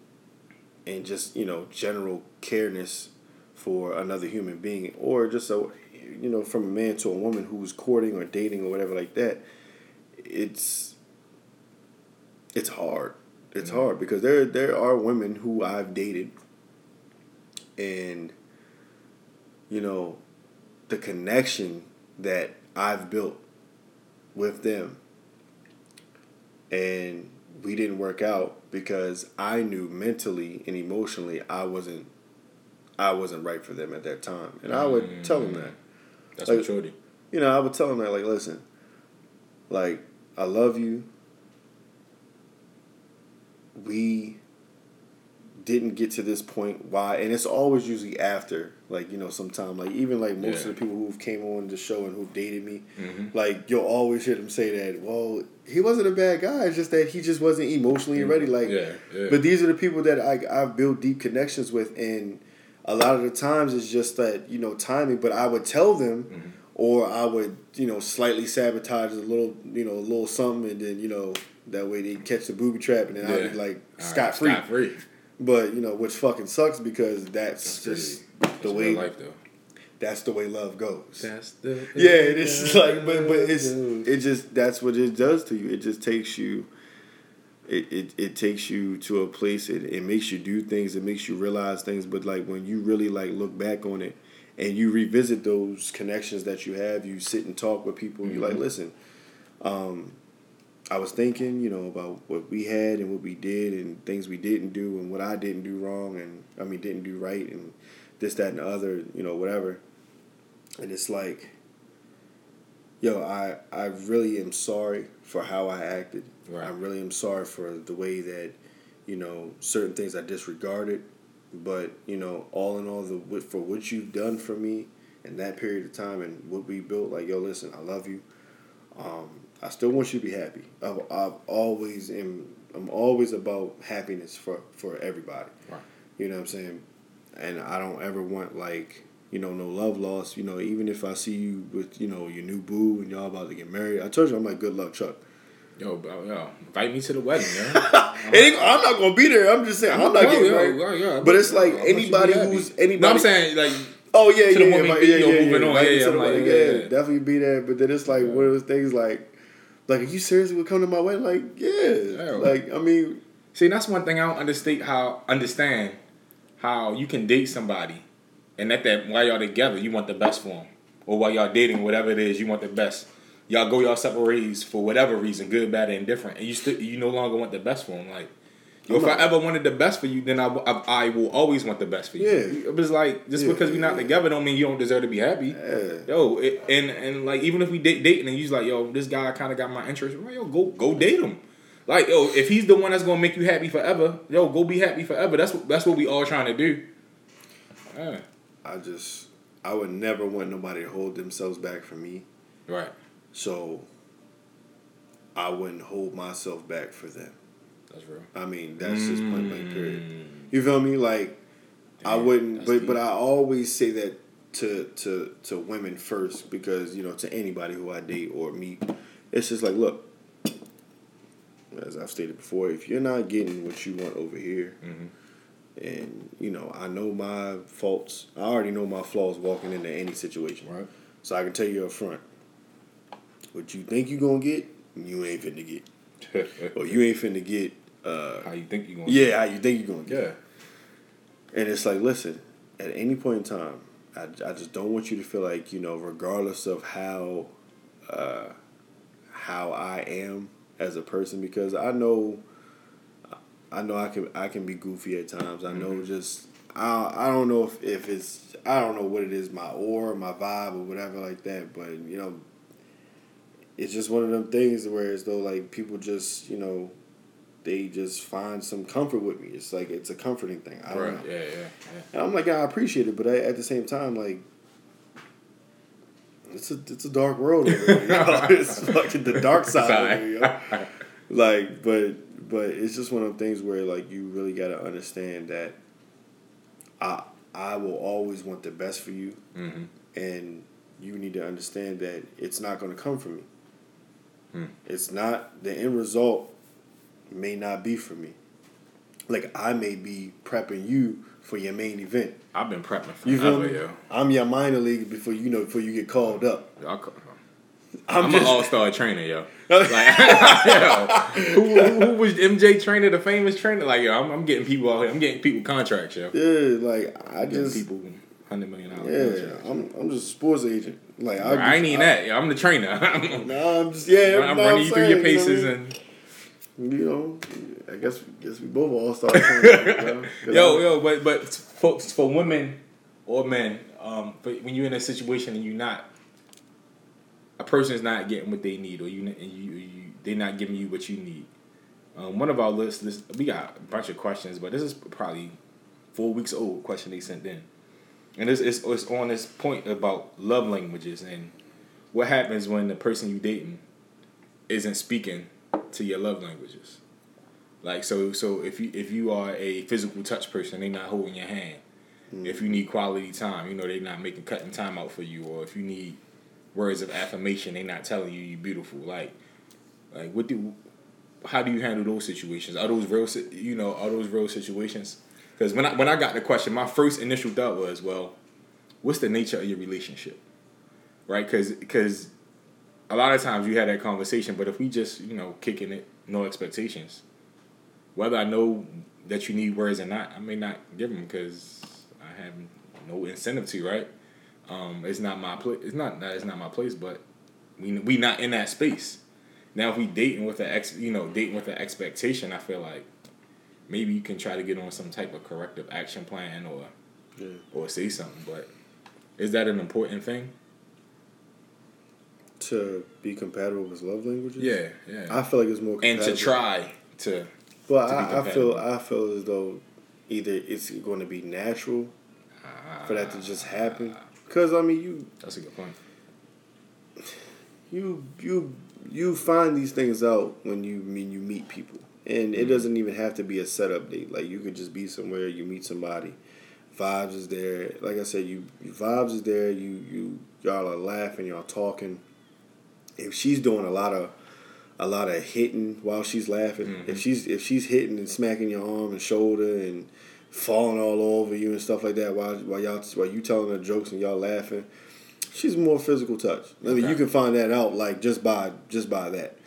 and just you know general careness for another human being or just so you know from a man to a woman who's courting or dating or whatever like that it's it's hard. It's mm-hmm. hard because there there are women who I've dated and you know the connection that I've built with them and we didn't work out because I knew mentally and emotionally I wasn't I wasn't right for them at that time. And I would mm. tell them that. That's Like- maturity. You know, I would tell them that like listen, like I love you. We didn't get to this point why and it's always usually after like you know sometime like even like most Yeah. of the people who've came on the show and who dated me Mm-hmm. like you'll always hear them say that well he wasn't a bad guy it's just that he just wasn't emotionally ready like Yeah, yeah. but these are the people that I, I've built deep connections with and a lot of the times it's just that you know timing but i would tell them Mm-hmm. or i would you know slightly sabotage a little you know a little something and then you know that way they catch the booby trap and then i'd be like All right, scot free Scot-free. but you know which fucking sucks because that's, That's just. The way real life though. that's the way love goes That's the yeah, it is like, but but it's it just that's what it does to you. It just takes you. It, it, it takes you to a place. It, it makes you do things. It makes you realize things. But like when you really like look back on it, and you revisit those connections that you have, you sit and talk with people. You're like, listen, um, I was thinking, you know, about what we had and what we did, and things we didn't do, and what I didn't do wrong, and I mean didn't do right, and this, that, and the other, you know, whatever. And it's like, yo, I I really am sorry for how I acted. Right. I really am sorry for the way that, you know, certain things I disregarded. But you know, all in all, the for what you've done for me in that period of time and what we built, like yo, listen, I love you. Um, I still want you to be happy. I've, I've always am. I'm always about happiness for for everybody. Right. You know what I'm saying? And I don't ever want like you know no love lost. You know, even if I see you with you know your new boo and y'all about to get married, I told you I'm like good luck, Chuck. Yo, bro, yo, invite me to the wedding, man. It- I'm not gonna be there. I'm just saying I'm, not Yo, getting married. yo, yo, But it's like I want you to be anybody who's anybody. No, I'm saying like Oh yeah, yeah, yeah, woman, but- you yeah, yeah, moving yeah, on, yeah, yeah, like, wedding, yeah, yeah, yeah. definitely be there. But then it's like one of those things like, like, are you seriously would come to my wedding? Like, yeah, Yeah. like I mean, See, that's one thing I don't understand how understand how you can date somebody, and at that while y'all together, you want the best for them, or while y'all dating, whatever it is, you want the best. Y'all go y'all separate ways for whatever reason, good, bad, and indifferent, and you still you no longer want the best for them. Like, yo, if I'm I ever wanted the best for you, then I, I, I will always want the best for you. Yeah. It was like just Yeah, because we're not yeah. together don't mean you don't deserve to be happy. Yeah. Yo, it, and and like even if we date dating and you's like, yo, this guy kind of got my interest, well, yo, go go date him. Like, yo, if he's the one that's gonna make you happy forever, yo, go be happy forever. That's what that's what we all trying to do. Yeah. I just I would never want nobody to hold themselves back from me. Right. So I wouldn't hold myself back for them. That's real. I mean, that's just point blank period. Mm. You feel me? Like I wouldn't, but deep. but I always say that to to to women first because you know to anybody who I date or meet, it's just like look. As I've stated before, if you're not getting what you want over here, Mhm. and you know I know my faults, I already know my flaws walking into any situation. Right. So I can tell you up front. what you think you're gonna get, you ain't finna get, or you ain't finna get. Uh, How you think you're gonna? yeah, how you think you're gonna get. Yeah. And it's like, listen, at any point in time, I, I just don't want you to feel like, you know, regardless of how uh, how I am as a person, because I know I know I can I can be goofy at times. I know mm-hmm. just I I don't know if, if it's I don't know what it is, my aura, my vibe or whatever like that, but you know it's just one of them things where as though like people just, you know, they just find some comfort with me. It's like it's a comforting thing. I don't know. Yeah, yeah, yeah. And I'm like, I appreciate it, but I, at the same time, like, it's a it's a dark world over there. You know? it's fucking the dark side over here. yo. Sorry. Like, but but it's just one of them things where like you really got to understand that I I will always want the best for you, mm-hmm. and you need to understand that it's not going to come from me. Hmm. It's not the end result may not be for me. Like I may be prepping you for your main event. I've been prepping for You feel me? yo. I'm your minor league before you know before you get called up. I ca- I'm, I'm, just an all star trainer, yo. Like, yo, who, who, who was MJ trainer, the famous trainer? Like, yo, I'm, I'm getting people out here. I'm getting people contracts, yo. yeah, like I I'm just people hundred million dollars. yeah, contracts. I'm I'm just a sports agent. Like I, I, ain't even that. Yo, I'm the trainer. I'm, Nah, I'm just yeah. I'm no, running you through your saying, you know paces I and you know, I guess guess we both all stars. yo, yo, yo, but but folks for women or men, um, but when you're in a situation and you're not, a person's not getting what they need, or you and you, you they're not giving you what you need. Um, one of our lists, this, we got a bunch of questions, but this is probably four weeks old question they sent in, and it's, it's it's on this point about love languages and what happens when the person you dating isn't speaking to your love languages. Like so, so if you if you are a physical touch person, they're not holding your hand. If you need quality time, you know they're not making cutting time out for you. Or if you need words of affirmation, they're not telling you you're beautiful. Like, like what do, how do you handle those situations? Are those real? You know, are those real situations? Because when I when I got the question, my first initial thought was, well, what's the nature of your relationship, right? Because because a lot of times you had that conversation, but if we just you know kicking it, no expectations whether I know that you need words or not, I may not give them because I have no incentive to, right? Um, it's not my place. It's not that it's not my place, but we we not in that space. Now, if we dating with an ex, you know, dating with an expectation, I feel like maybe you can try to get on some type of corrective action plan or Yeah. or say something. But is that an important thing? To be compatible with love languages. Yeah, yeah. I feel like it's more and to try to Be I, I feel. I feel as though either it's going to be natural for that to just happen. Ah. Because I mean, you that's a good point. you you you find these things out when you mean you meet people, and it mm-hmm. doesn't even have to be a setup date. Like you could just be somewhere, you meet somebody, vibes is there. Like I said, you you- vibes is there. You you y'all are laughing, y'all talking. If she's doing a lot of a lot of hitting while she's laughing, if she's if she's hitting and smacking your arm and shoulder and falling all over you and stuff like that while while y'all while you telling her jokes and y'all laughing, she's more physical touch. I mean, Okay. you can find that out like just by just by that,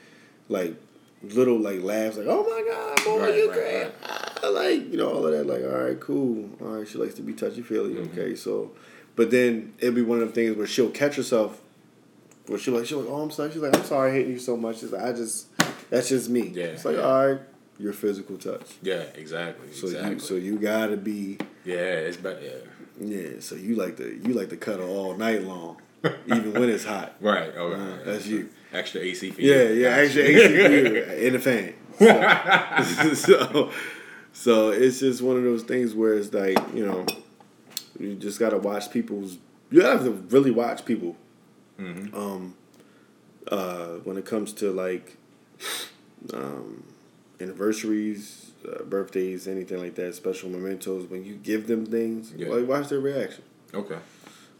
like little like laughs, like oh my god, boy, Right, you right, great, right. Ah, like you know all of that. Like all right, cool, all right. She likes to be touchy feely. Mm-hmm. Okay, so, but then it'll be one of the things where she'll catch herself. Where she'll like she'll like oh I'm sorry she's like I'm sorry I hate you so much she's like I just that's just me Yeah, it's like yeah. all right your physical touch Yeah, exactly. so exactly. you so you gotta be yeah, it's better. Yeah. yeah so you like to you like to cuddle all night long even when it's hot Right. Oh, Uh, right. that's you. Extra AC for you. Yeah, yeah, extra AC for you in the fan. So, so, so it's just one of those things where it's like you know, you just gotta watch people's. You have to really watch people. Mm-hmm. Um, uh, when it comes to like, um, anniversaries, uh, birthdays, anything like that, special mementos. When you give them things, Yeah. like watch their reaction. Okay.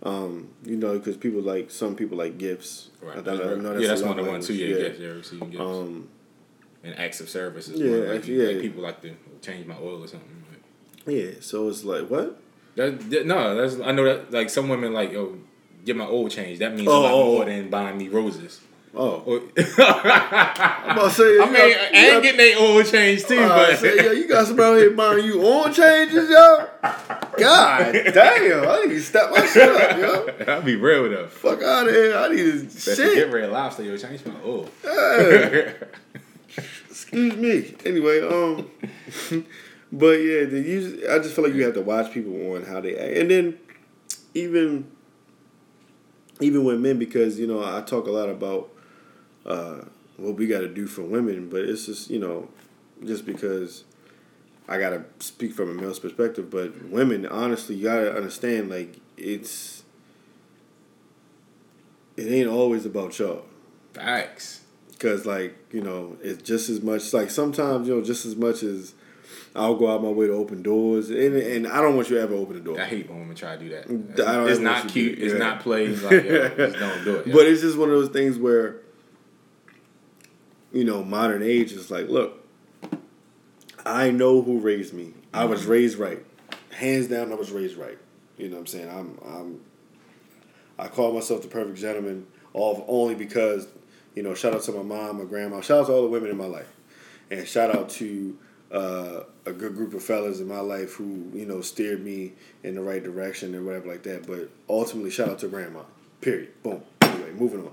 Um, you know, because people like some people like gifts. Right. I I know yeah, that's one of the ones too. Yeah, yeah, yeah, receiving gifts. Um, and acts of service is yeah, one. Like, you- like people like to change my oil or something. Like, yeah. So it's like what? that, that- no, that's I know that like some women like yo get my oil changed. That means a Oh, lot oh, more oh. than buying me roses. Oh, I'm about to say. I mean, got- you and got- getting their oil change too, Uh, but say, yo, you got some out here buying you on changes, yo. God damn, I need to step my shit up, yo. I'll be real though. Fuck out of here. I need to shit. get red lobster, yo, change my oil. Hey, excuse me. Anyway, um, but yeah, the use. I just feel like you have to watch people on how they act, and then even even with men, because you know I talk a lot about uh, what we got to do for women, but it's just you know just because I gotta speak from a male's perspective, but women, honestly, you gotta understand like it's it ain't always about y'all. Facts. Cause like you know, it's just as much like sometimes you know just as much as I'll go out my way to open doors, and and I don't want you to ever open the door. I hate when women try to do that. It's not want you to cute. It's yeah. not played. Like, yo, just don't do it. yo. But it's just one of those things where, you know, modern age is like, look, I know who raised me. I was Mm-hmm. raised right, hands down. I was raised right. You know what I'm saying? I'm I'm. I call myself the perfect gentleman, all only because, you know, shout out to my mom, my grandma, shout out to all the women in my life, and shout out to uh, a good group of fellas in my life who you know steered me in the right direction and whatever like that. But ultimately, shout out to grandma. Period. Boom. Anyway, moving on.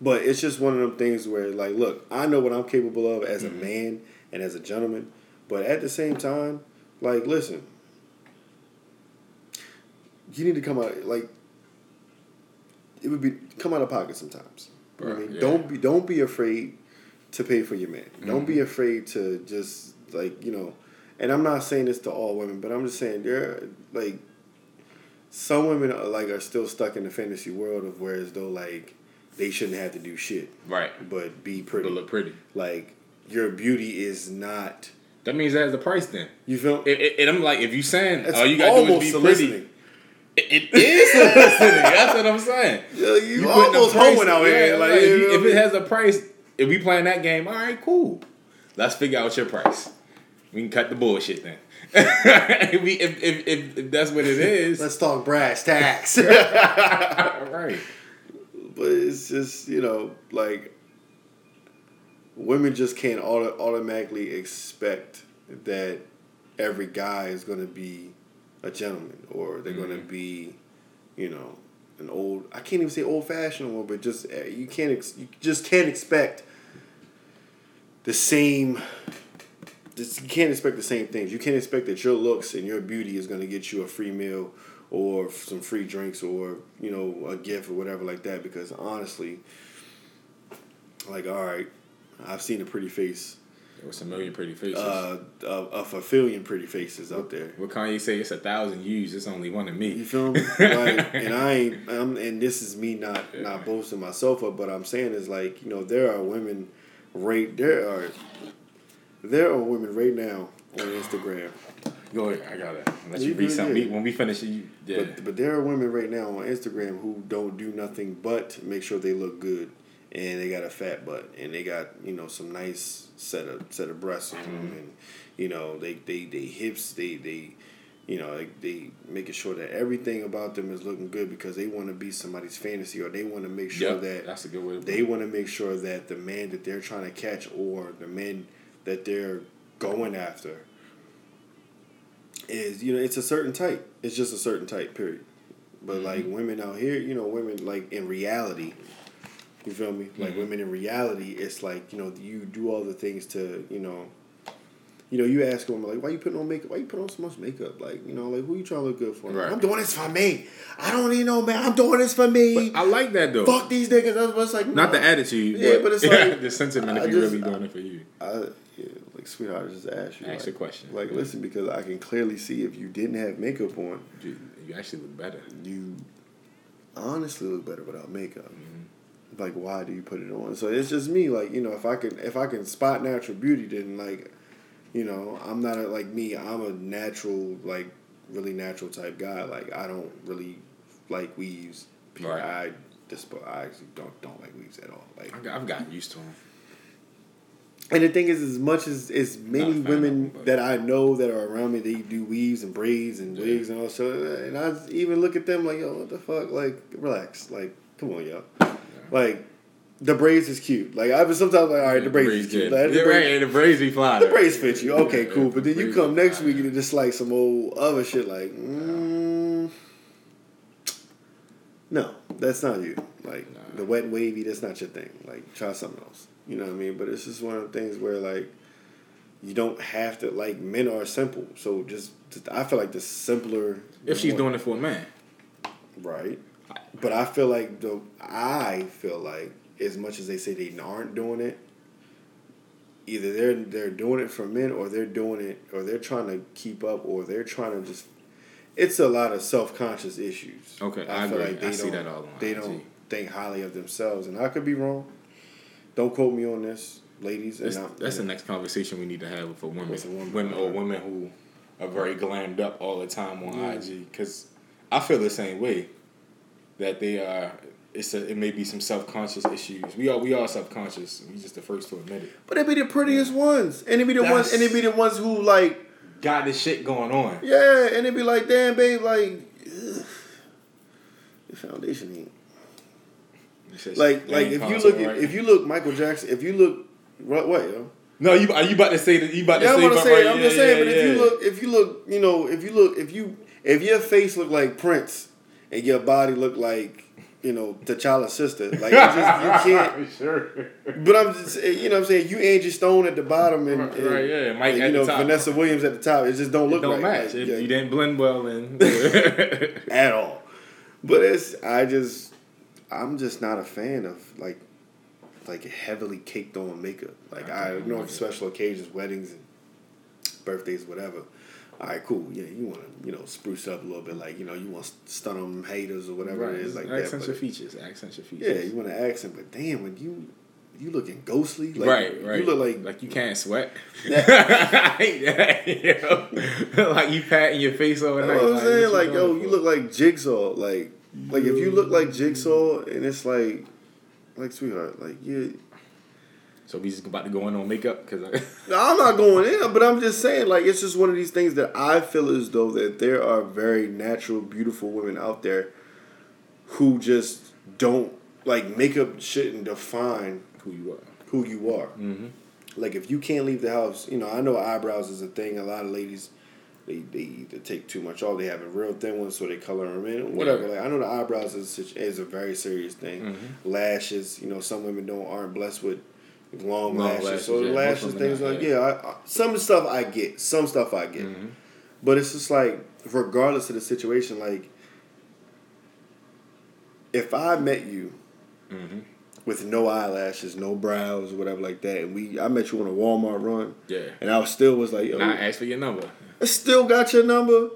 But it's just one of them things where, like, look, I know what I'm capable of as a man and as a gentleman, but at the same time, like, listen, you need to come out like it would be come out of pocket sometimes. Know I mean, yeah. don't be don't be afraid to pay for your man. Don't Mm-hmm. be afraid to just like you know. And I'm not saying this to all women, but I'm just saying there like some women are like are still stuck in the fantasy world of where as though like they shouldn't have to do shit right. but be pretty. But look pretty. Like your beauty is not. That means that has a price then. You feel? It, it, and I'm like, if you saying, oh, you got to do is be soliciting. pretty. It, it is soliciting. That's what I'm saying. Yeah, you, a almost hoeing out yeah, here. Like, like, you if, you- if it has a price, if we playing that game, all right, cool. Let's figure out your price. We can cut the bullshit then. if, we, if, if, if, if that's what it is, Let's talk brass tacks. right. but it's just you know like women just can't auto- automatically expect that every guy is going to be a gentleman or they're going to be you know an old i can't even say old fashioned one but just uh, you can't ex- you just can't expect the same you can't expect the same things you can't expect that your looks and your beauty is going to get you a free meal or some free drinks or you know a gift or whatever like that because honestly like all right i've seen a pretty face There was a million pretty faces. uh of, of a billion pretty faces out there what Kanye say? It's a thousand views. It's only one of me. you feel me like and i ain't I'm, and this is me not not boasting myself up but i'm saying is like you know there are women right there are there are women right now on instagram Go ahead. I gotta let You you read something. yeah. When we finish, you yeah. But but there are women right now on Instagram who don't do nothing but make sure they look good, and they got a fat butt, and they got you know some nice set of set of breasts on them, mm-hmm. and you know they they they hips they they. You know, like they making sure that everything about them is looking good because they want to be somebody's fantasy, or they want to make sure Yep, that that's a good way to they want to make sure that the man that they're trying to catch or the men that they're going after is you know it's a certain type it's just a certain type period but mm-hmm. like women out here you know women like in reality you feel me like mm-hmm. women in reality it's like you know you do all the things to you know you know, you ask them like, "Why you putting on makeup? Why you put on so much makeup? Like, you know, like who you trying to look good for? Right. I'm doing this for me. I don't need no man. I'm doing this for me. I like that though. Fuck these niggas. That's what's like. Not no. the attitude, Yeah, but, but it's like- the sentiment. I If you really doing it for you, I, like sweetheart, I just asked you. Ask like, a question. Like, listen, because I can clearly see if you didn't have makeup on, you, you actually look better. you honestly look better without makeup. Mm-hmm. Like, why do you put it on? So it's just me. Like, you know, if I can, if I can spot natural beauty, then like, you know, I'm not a, like me. I'm a natural, like, really natural type guy. Like, I don't really like weaves. Right. I I actually don't don't like weaves at all. Like, I've gotten used to them. And the thing is, as much as as many Not a fan of women them, that I know that are around me, they do weaves and braids and Yeah. wigs and all so, and I even look at them like, yo, what the fuck? Like, relax. Like, come on, yo. Like, the braids is cute. Like I was sometimes like, all right, the braids is cute. Like, the yeah, braids- right. The braids be fly. The braids fit you. Okay, Yeah, cool. But then you come next week and just like some old other shit like, mm, no, that's not you. Like the wet and wavy, that's not your thing. Like try something else. You know what I mean? But it's just one of the things where like you don't have to like men are simple. So just, just I feel like the simpler If she's doing it for a man, right. But I feel like the I feel like as much as they say they aren't doing it, either they're they're doing it for men or they're doing it or they're trying to keep up or they're trying to just. It's a lot of self conscious issues. Okay, I agree. I see don't- that all on They don't think highly of themselves, and I could be wrong. Don't quote me on this, ladies. that's, and that's the next conversation we need to have for women, With a woman. women or women who are very glammed up all the time on Yeah. IG. Because I feel the same way. That they are. It's a, it may be some self conscious issues. We are we are self conscious. We just the first to admit it. But they be the prettiest ones, and they be the ones, and they be the ones who like. Got this shit going on. Yeah, and they be like, damn, babe, like, ugh, your foundation ain't. You said Like, like if you look, at, right? if you look Michael Jackson, if you look, what, what, yo? no, you are you about to say that you about to Yeah, I'm say, gonna say, right, I'm yeah, just saying, yeah, but if you look, if you look, you know, if you look, if you, if your face look like Prince and your body look like, you know, T'Challa's sister, like, you just, you can't. sure. But I'm just, eh, you know, what I'm saying you Angie Stone at the bottom and, and Right, yeah, Mike and, you know top. Vanessa Williams at the top. It just don't It look don't right. match Like, if yeah, you didn't blend well in at all. But it's I just I'm just not a fan of like like heavily caked on makeup. Like I Okay. know special occasions, weddings and birthdays, whatever. All right, cool. Yeah, you want to you know spruce up a little bit, like you know you want to stun them haters or whatever it is, like that. accent your But, features. Accent your features. yeah, you want to accent, but damn, when you you looking ghostly, like, right, right. You look like like you can't sweat. I hate that. You know? like you patting your face You overnight. know what I'm saying? Like, you yo, you look like Jigsaw. Like, like if you look like Jigsaw, and it's like, like sweetheart, like yeah. So we just about to go in on makeup because No, I'm not going in, but I'm just saying, like, it's just one of these things that I feel as though that there are very natural, beautiful women out there who just don't like makeup shouldn't define who you are. who you are. Mm-hmm. Like if you can't leave the house, you know, I know eyebrows is a thing. A lot of ladies, they, they either take too much off, they have a real thin one, so they color them in, whatever. Yeah. Like I know the eyebrows is is a very serious thing. Mm-hmm. Lashes, you know, some women don't aren't blessed with long, Long lashes, lashes, so the yeah, lashes things not, like yeah. yeah. I, I, some stuff I get, some stuff I get, Mm-hmm. but it's just like regardless of the situation, like if I met you Mm-hmm. with no eyelashes, no brows, whatever like that, and we I met you on a Walmart run, Yeah. and I was still was like, yo, I asked for your number. I still got your number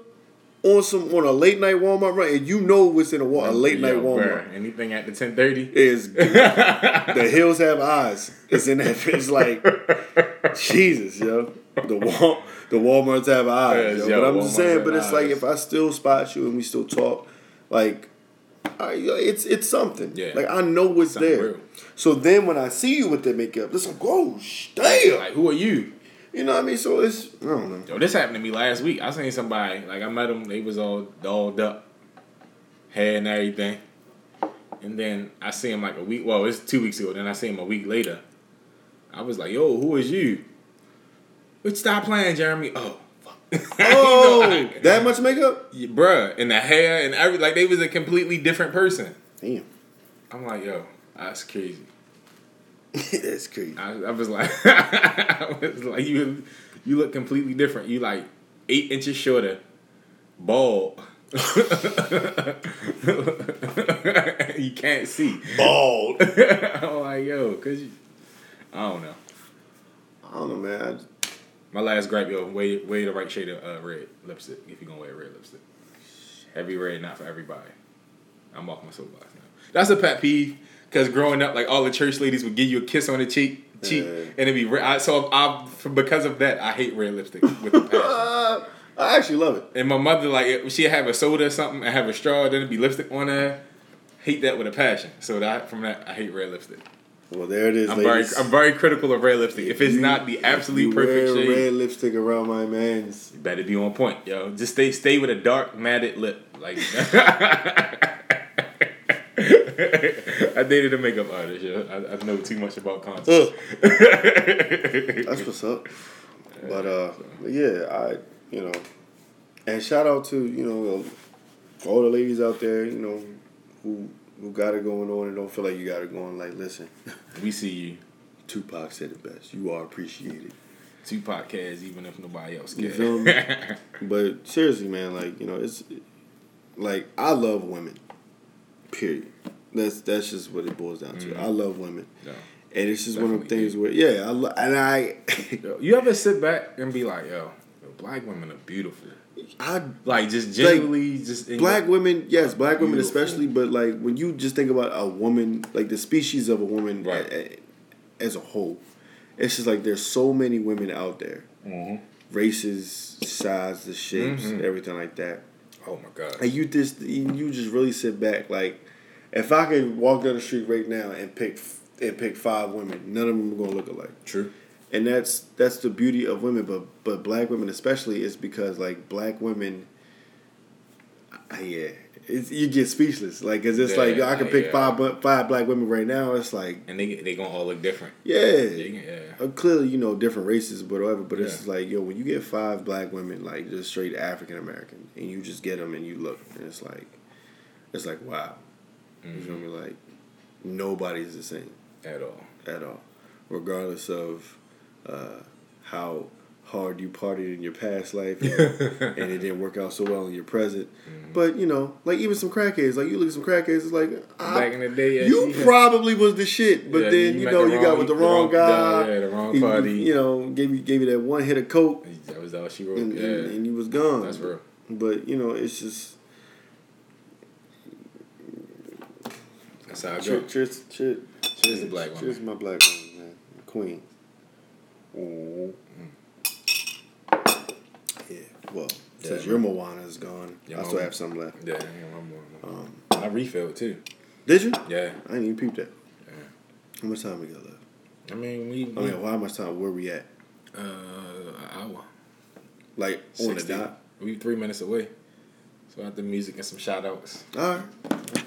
on some on a late night Walmart run, and you know what's in a, wa- a late night Walmart bruh, anything the ten thirty. is the hills have eyes. It's in that. It's like Jesus, yo. The wall, the WalMarts have eyes, Yes, yo. yo, But I'm just saying. But it's like if I still spot you and we still talk, like. I, it's it's something. Yeah. Like I know what's Something there. real. So then when I see you with the makeup, it's like, oh, damn. Like, who are you? You know what I mean? So it's I don't know. Yo, this happened to me last week. I seen somebody like I met them. They was all dolled up, hair and everything. And then I see him like a week. Well, it's two weeks ago. Then I see him a week later. I was like, "Yo, who is you?" But stop playing, Jeremy. Oh, fuck. Oh, You know, oh, I- that much makeup? Yeah, bruh, and the hair and every like they was a completely different person. Damn, I'm like, yo, that's crazy. that's crazy. I, I was like, I was like, you, you look completely different. You like eight inches shorter, bald. you can't see. Bald. I'm like, yo, cause you, I don't know. I don't know, man. Just- My last gripe, yo, wear, wear the right shade of uh, red lipstick if you're gonna wear red lipstick. Heavy red, not for everybody. I'm off my soapbox now. That's a pet peeve. Cause growing up, like all the church ladies would give you a kiss on the cheek, cheek, Yeah. and it'd be red. I, so I, because of that, I hate red lipstick with a passion. Uh, I actually love it. and my mother, like, if she'd have a soda or something and have a straw, then it'd be lipstick on there. Hate that with a passion. So that from that, I hate red lipstick. Well, there it is, I'm very. I'm very critical of red lipstick. If it's You- not the absolute perfect shade, red lipstick around my man's. You better be on point, yo. Just stay stay with a dark matted lip. Like I dated a makeup artist. Yeah, I, I know too much about content. That's what's up. But uh, yeah, I you know, and shout out to you know all the ladies out there, you know, who who got it going on and don't feel like you got it going. Like, listen, We see you. Tupac said it best. You are appreciated. Two podcasts, even if nobody else You cares. feel me? But seriously, man, like you know, it's like I love women. Period. That's that's just what it boils down to. I love women, No. and it's just one of the Definitely things where yeah, I lo- and I Yo, you ever sit back and be like, yo, black women are beautiful. I Like just generally, just in black women, yes, black women Beautiful. especially, but like when you just think about a woman, like the species of a woman Right. a- a- as a whole, it's just like there's so many women out there, Mhm. races, sizes, shapes, Mhm. everything like that. Oh my god. And you just you just really sit back like, if I could walk down the street right now and pick and pick five women, none of them are gonna look alike. True. And that's that's the beauty of women, but but black women especially is because like black women, yeah, it's, you get speechless. Like, cause it's Yeah, like I can pick yeah. five five black women right now. It's like And they they gonna all look different. yeah, They- yeah. uh, clearly you know different races, but whatever. But it's Yeah. like yo, when you get five black women, like just straight African American, and you just get them and you look, and it's like, it's like wow, you feel me? Like nobody's the same At all. at all, regardless of uh, how hard you partied in your past life and, and it didn't work out so well in your present. Mm-hmm. But you know, like even some crackheads, like you look at some crackheads, it's like I- Back in the day, yeah, you she- probably was the shit, but Yeah, then you you know the you got with the the wrong wrong guy, guy, yeah, the wrong he- party. You know, gave you gave you that one hit of coke, That was all she wrote. and, yeah. and, and you was gone. That's real. But you know, it's just That's how I go. cheers, cheers, cheers, to black women. Cheers to my black woman, man, queen. Mm. Yeah, well, Yeah, since man. your Moana is gone, Your I still Moana. have some left. Yeah, one more. one more. Um, I refilled too. did you? Yeah. I didn't even peep that. Yeah. How much time we got left? I mean, we. I mean, how much time? Where we at? uh, an hour. Like on the dot? We three minutes away. So after music and some shout outs. All right.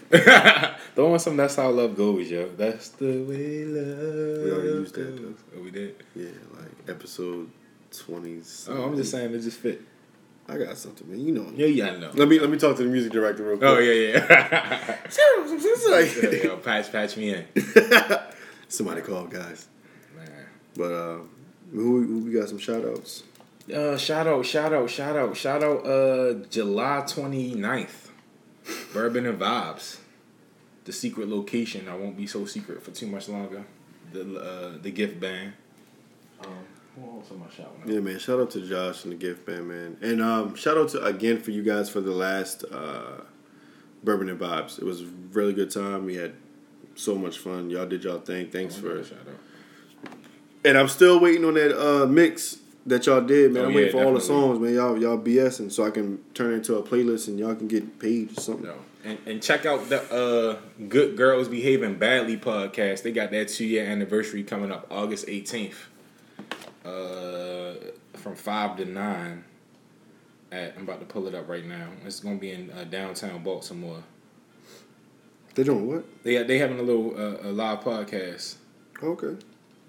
Throw on some That's How Love Goes, yo. That's the way love We already used that, goes. Oh, we did? Yeah, like episode twenty. Oh, I'm just saying it just fit. I got something, man. You know. Yeah, yeah, I know. Let me let me talk to the music director real quick. Oh, yeah, yeah. yeah yo, patch, patch me in. Somebody call guys. Man. But uh, who, who we got some shout outs? Uh, shout out, shout out, shout out, shout out, uh, July 29th. Bourbon and Vibes. The secret location. I won't be so secret for too much longer. The uh, the gift band. Um, who else am I shouting? Yeah, man. Shout out to Josh and the gift band, man. And um, shout out to again for you guys for the last uh, Bourbon and Vibes. It was a really good time. We had so much fun. Y'all did y'all thing. Thanks for. shout out. And I'm still waiting on that uh, mix that y'all did, man. Oh, I'm yeah, waiting for all the songs, man. Y'all y'all BSing so I can turn it into a playlist and y'all can get paid or something. No. And, and check out the uh, Good Girls Behaving Badly podcast. They got that two year anniversary coming up August 18th. Uh, from 5 to 9. At, I'm about to pull it up right now. It's going to be in uh, downtown Baltimore. They doing what? They they having a little uh, a live podcast Okay,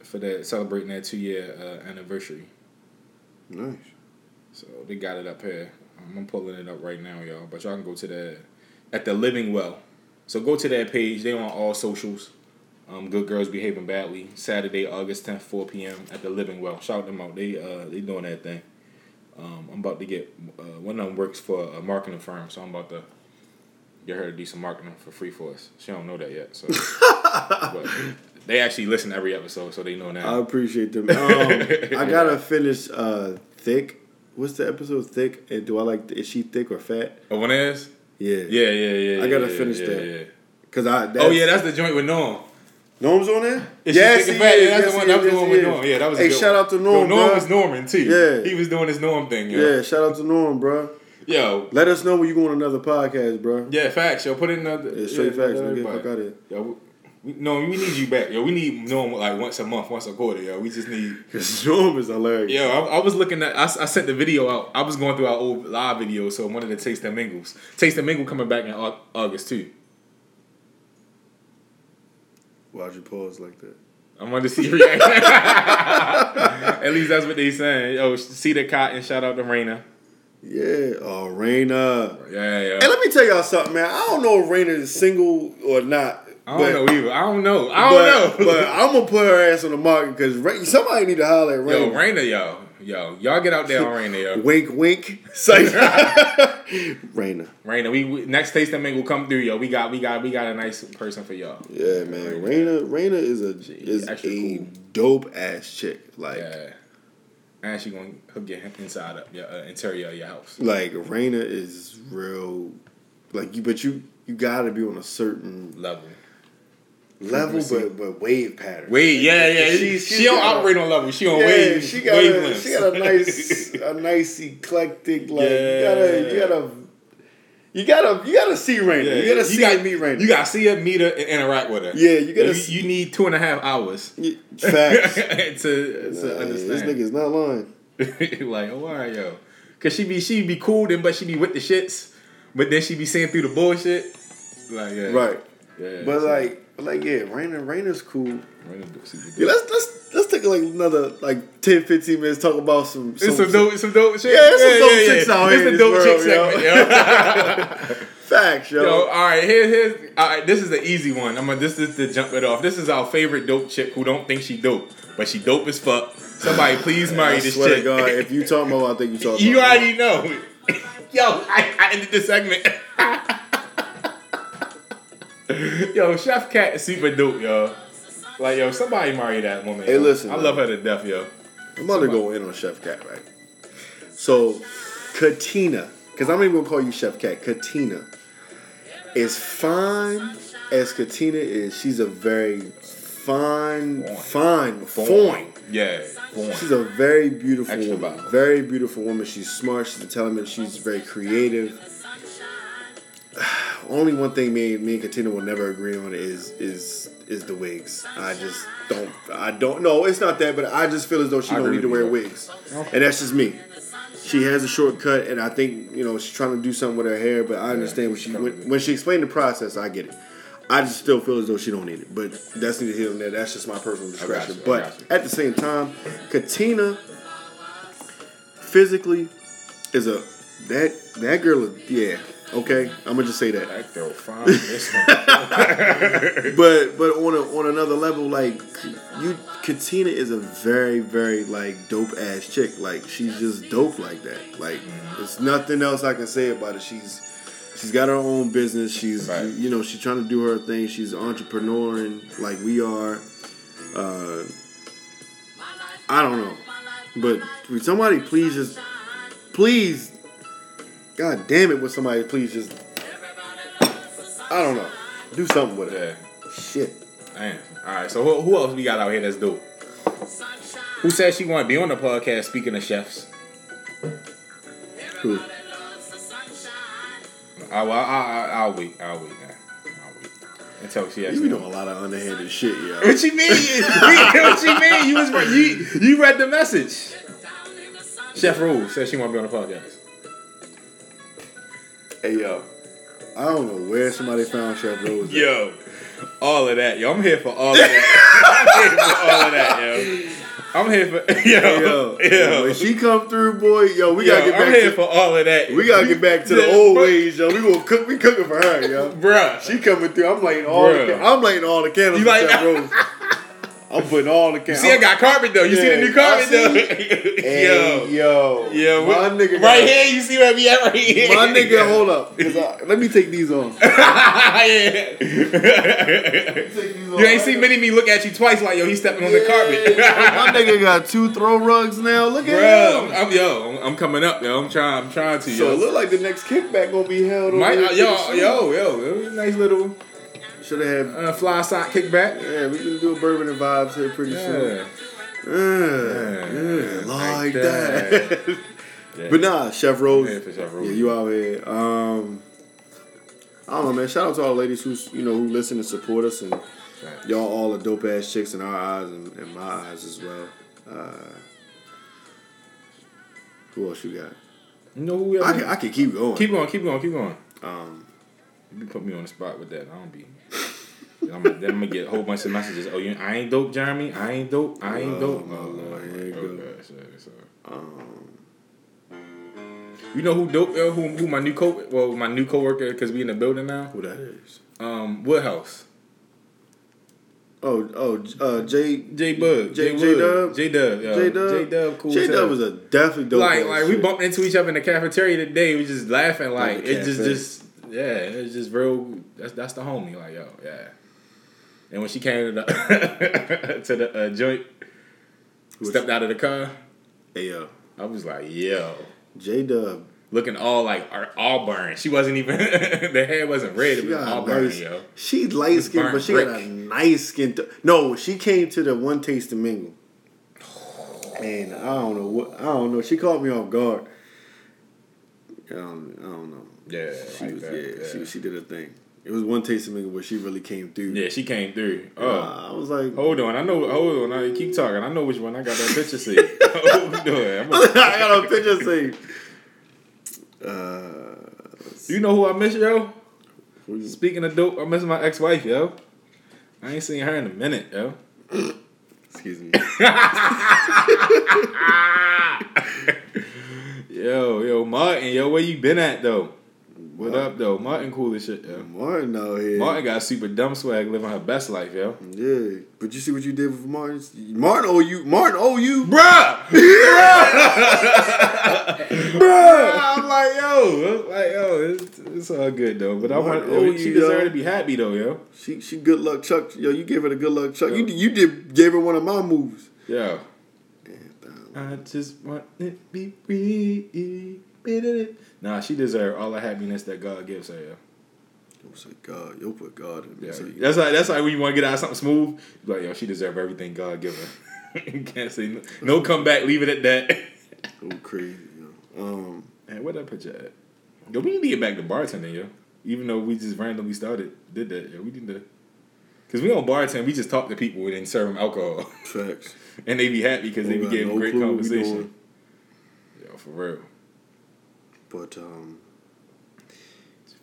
for that celebrating that two year uh, anniversary. Nice. So they got it up here. I'm pulling it up right now, y'all. But y'all can go to the at the Living Well. So go to that page. They on all socials. Um, Good Girls Behaving Badly. Saturday, August 10th, 4 p.m. at the Living Well. Shout them out. They uh they doing that thing. Um, I'm about to get uh, one of them works for a marketing firm, so I'm about to get her to do some marketing for free for us. She don't know that yet, so but they actually listen to every episode, so they know now. I appreciate them. Um, I gotta finish uh, thick. What's the episode? Thick. And do I like? Is she thick or fat? Oh, one is? Yeah. Yeah, yeah, yeah. I gotta yeah, finish yeah, that. Yeah. Cause I. Oh yeah, that's the joint with Norm. Norm's on there. Is yes, he fat? is. Yeah, that's Yes, the one. That was is. the one with Norm. Yeah, that was. a Hey, shout out to Norm, Yo, Norm bruh. was Norman too. Yeah. he was doing his Norm thing. Yo. Yeah, shout out to Norm, bro. Yo, Let us know when you go on another podcast, bro. yeah, facts. Yo, put it in another. Yeah, straight yeah, facts. Nigga, fuck out of here. Yo, no, we need you back. Yo, we need Norm like once a month, once a quarter. Yo, we just need. Cause Norm is hilarious. Yo, I, I was looking at. I, I, sent the video out. I was going through our old live videos, so I wanted to taste the mingles. Taste the mingle coming back in August too. Why'd you pause like that? I wanted to see your reaction. At least that's what they saying. Yo, see the cotton. Shout out to Raina. Yeah. Oh, Raina. Yeah, yeah. Hey, let me tell y'all something, man. I don't know if Raina is single or not. I don't know either. I don't know. I don't know. but I'm gonna put her ass on the market because somebody need to holler at yo, Raina. Raina, yo, yo, y'all get out there on Raina, yo. Wink, wink. Say, Raina. Raina, we, we next tasting will come through, yo. We got, we got, we got a nice person for y'all. Yeah, man. Raina, Raina is a is a cool. dope ass chick. Like, Yeah. And she gonna hook your inside up, your uh, interior of your house. like Raina is real. Like you, but you you gotta be on a certain Level. Level, but but wave pattern. Wait, yeah, yeah. She- She, she don't got a- operate on level. She on Yeah, wave. she got a, she got a nice a nice eclectic like you gotta you gotta you gotta you gotta see Raina. Yeah, you gotta see got, meet Raina. You gotta see her, meet her, and interact with her. Yeah, you gotta You, see- you need two and a half hours Yeah, facts. to, to Nah, understand. This nigga's not lying. like, oh, all right, yo. Cause she be she be cool then, but she be with the shits. But then she be seeing through the bullshit. Like, yeah, Right. Yeah, But so- like but like yeah, Raina Raina's cool. Yeah, let's let's let's take like another like 10, 15 minutes talk about some, It's some dope, some dope shit. Yeah, it's some dope chicks out It's here the dope this chick segment, yo. facts, yo. Yo, all right, here, here's all right. This is the easy one. I'm gonna this is to jump it off. This is our favorite dope chick who don't think she dope, but she dope as fuck. Somebody please marry I this swear chick. to God, if you talk about, I think you talking you already know. Yo, I, I ended this segment. Yo, Chef Cat is super dope, yo. Like, yo, somebody marry that woman. Hey, yo. listen, I man. love her to death, yo. I'm about to go in on Chef Cat, right? So, Katina, because I'm even gonna call you Chef Cat. Katina is fine as Katina is. She's a very fine, fine, fine. Yeah, born. She's a very beautiful Extra woman. Very beautiful woman. She's smart. She's intelligent. She's very creative. Only one thing me, me and Katina will never agree on is is is the wigs. I just don't. I don't. No, it's not that. But I just feel as though she I don't need to wear you. wigs, and that's just me. She has a shortcut, and I think you know she's trying to do something with her hair. But I understand when she when, when she explained the process, I get it. I just still feel as though she don't need it, but that's neither here nor there. That's just my personal discretion. But at the same time, Katina physically is a that that girl. is- Yeah, okay. I'm gonna just say that. That girl fine. This one. But but on a, on another level, like you, Katina is a very very like dope ass chick. Like she's just dope like that. Like there's nothing else I can say about it. She's she's got her own business. She's Right. you know she's trying to do her thing. She's an entrepreneur and like we are. Uh, I don't know, but somebody please just please, God damn it, would somebody please just I don't know, do something with it. yeah. Shit. Damn. All right. So who, who else we got out here that's dope? Who said she want to be on the podcast? Speaking of chefs, Who? Oh, I, I, I, I'll wait. I'll wait. Wait until she You actually. be doing a lot of underhanded shit, yo. What you mean? what you mean? You was. You you read the message. Chef Rose said she want to be on the podcast. Hey, yo. I don't know where somebody found Chef Rose. at. Yo, all of that. Yo, I'm here for all of that. I'm here for all of that, yo. I'm here for yo, Hey, yo. yo. When she come through, boy, yo, we Yo, gotta get I'm back here to for all of that. we gotta get back to the old ways, yo. We gonna cook. We cooking for her, yo. bruh. She coming through. I'm lighting all. The, Bruh. ca- I'm lighting all the candles. You for like- Chef Rose. I'm putting all the candles. See, I got carpet though. You see the new carpet though? Hey, yo, yo, yo, my nigga, right got- here. You see where we at right here? My nigga, hold up. I- let me take these on. yeah. you ain't seen Mini Me look at you twice like yo, he's stepping on the carpet. My nigga got two throw rugs now. Look at Bro, him. I'm, I'm yo, I'm, coming up, yo. I'm trying, I'm trying to, So yo. it look like the next kickback gonna be held Might, yo, yo, yo, a nice little Should have had. uh, fly side kickback. Yeah, we can do a bourbon and vibes here pretty soon. Yeah. Yeah, yeah, like Like that. that. Yeah. but nah, Chef Rose. Yeah, Chef Rose. Yeah, you out here. Um, I don't know, man. Shout out to all the ladies who's you know who listen and support us, and Right. y'all all are dope ass chicks in our eyes and, and my eyes as well. Uh, who else you got? You know who we I can, I can keep going. Keep going, keep going, keep going. um, You put me on the spot with that. I don't be. I'm, then I'm gonna get a whole bunch of messages. Oh, you, I ain't dope, Jeremy. I ain't dope. I ain't Oh, dope. Oh, Lord, Lord. here you Oh, go. gosh, yeah, so. Um, You know who dope? Yo, who who my new co well my new coworker because we in the building now. who that is? Um, Woodhouse. Oh, oh, uh, J. J Bug. J- J J-Dub? J Dub. J Dub. J Dub. Cool. J. Dub was a definitely dope. like like we bumped into each other in the cafeteria today. We just laughing like it just just yeah it's just real. That's that's the homie. Like yo yeah. And when she came to the to the uh, joint, Which- stepped out of the car, Hey, yo, I was like yo. J Dub. Looking all like all burned. She wasn't even the hair wasn't red. It She was all burned, yo. She light skinned, but she got a nice skin. T- no, she came to the one taste to mingle, and I don't know what I don't know. She caught me off guard. I don't, I don't know. Yeah, She like was that, yeah, yeah. She she did her thing. It was one taste of mingle where she really came through. Yeah, she came through. Uh, Oh, I was like, hold on. I know. Hold on. I keep talking. I know which one. I got that picture saved. hold on. I'm I a- got a picture saying. Uh, you know who I miss, yo? who Speaking of dope, I miss my ex-wife, yo. I ain't seen her in a minute, yo. excuse me. Yo, yo, Martin, yo, where you been at though? What up though? Martin cool as shit, yo. Martin out here. Martin got super dumb swag, living her best life, yo. Yeah, but you see what you did with Martin? Martin owe you. Martin owe you. Bruh! Bruh! I'm like, yo, like, yo, it's, it's all good though. But I want, Martin oh, owe she you, deserve yo. to be happy though, yo. She she good luck Chuck. Yo, you gave her the good luck Chuck. You you did gave her one of my moves. Yo. um, I just want it be free. Nah, she deserve all the happiness that God gives her, yo. Yo, say God, yo put God in Yeah, there. So you- that's like that's like when you want to get out of something smooth. you be Like yo, she deserve everything God give her. you can't say no, no comeback. Leave it at that. go crazy. Yo. Um, Man, where that picture at? Yo, we need to get back to bartending, yo. Even though we just randomly started, did that, yo. We need to, cause we don't bartend. We just talk to people and then serve them alcohol, facts. and they be happy because they Don't be got giving no great clue what we conversation. doing. Yo, for real. But um,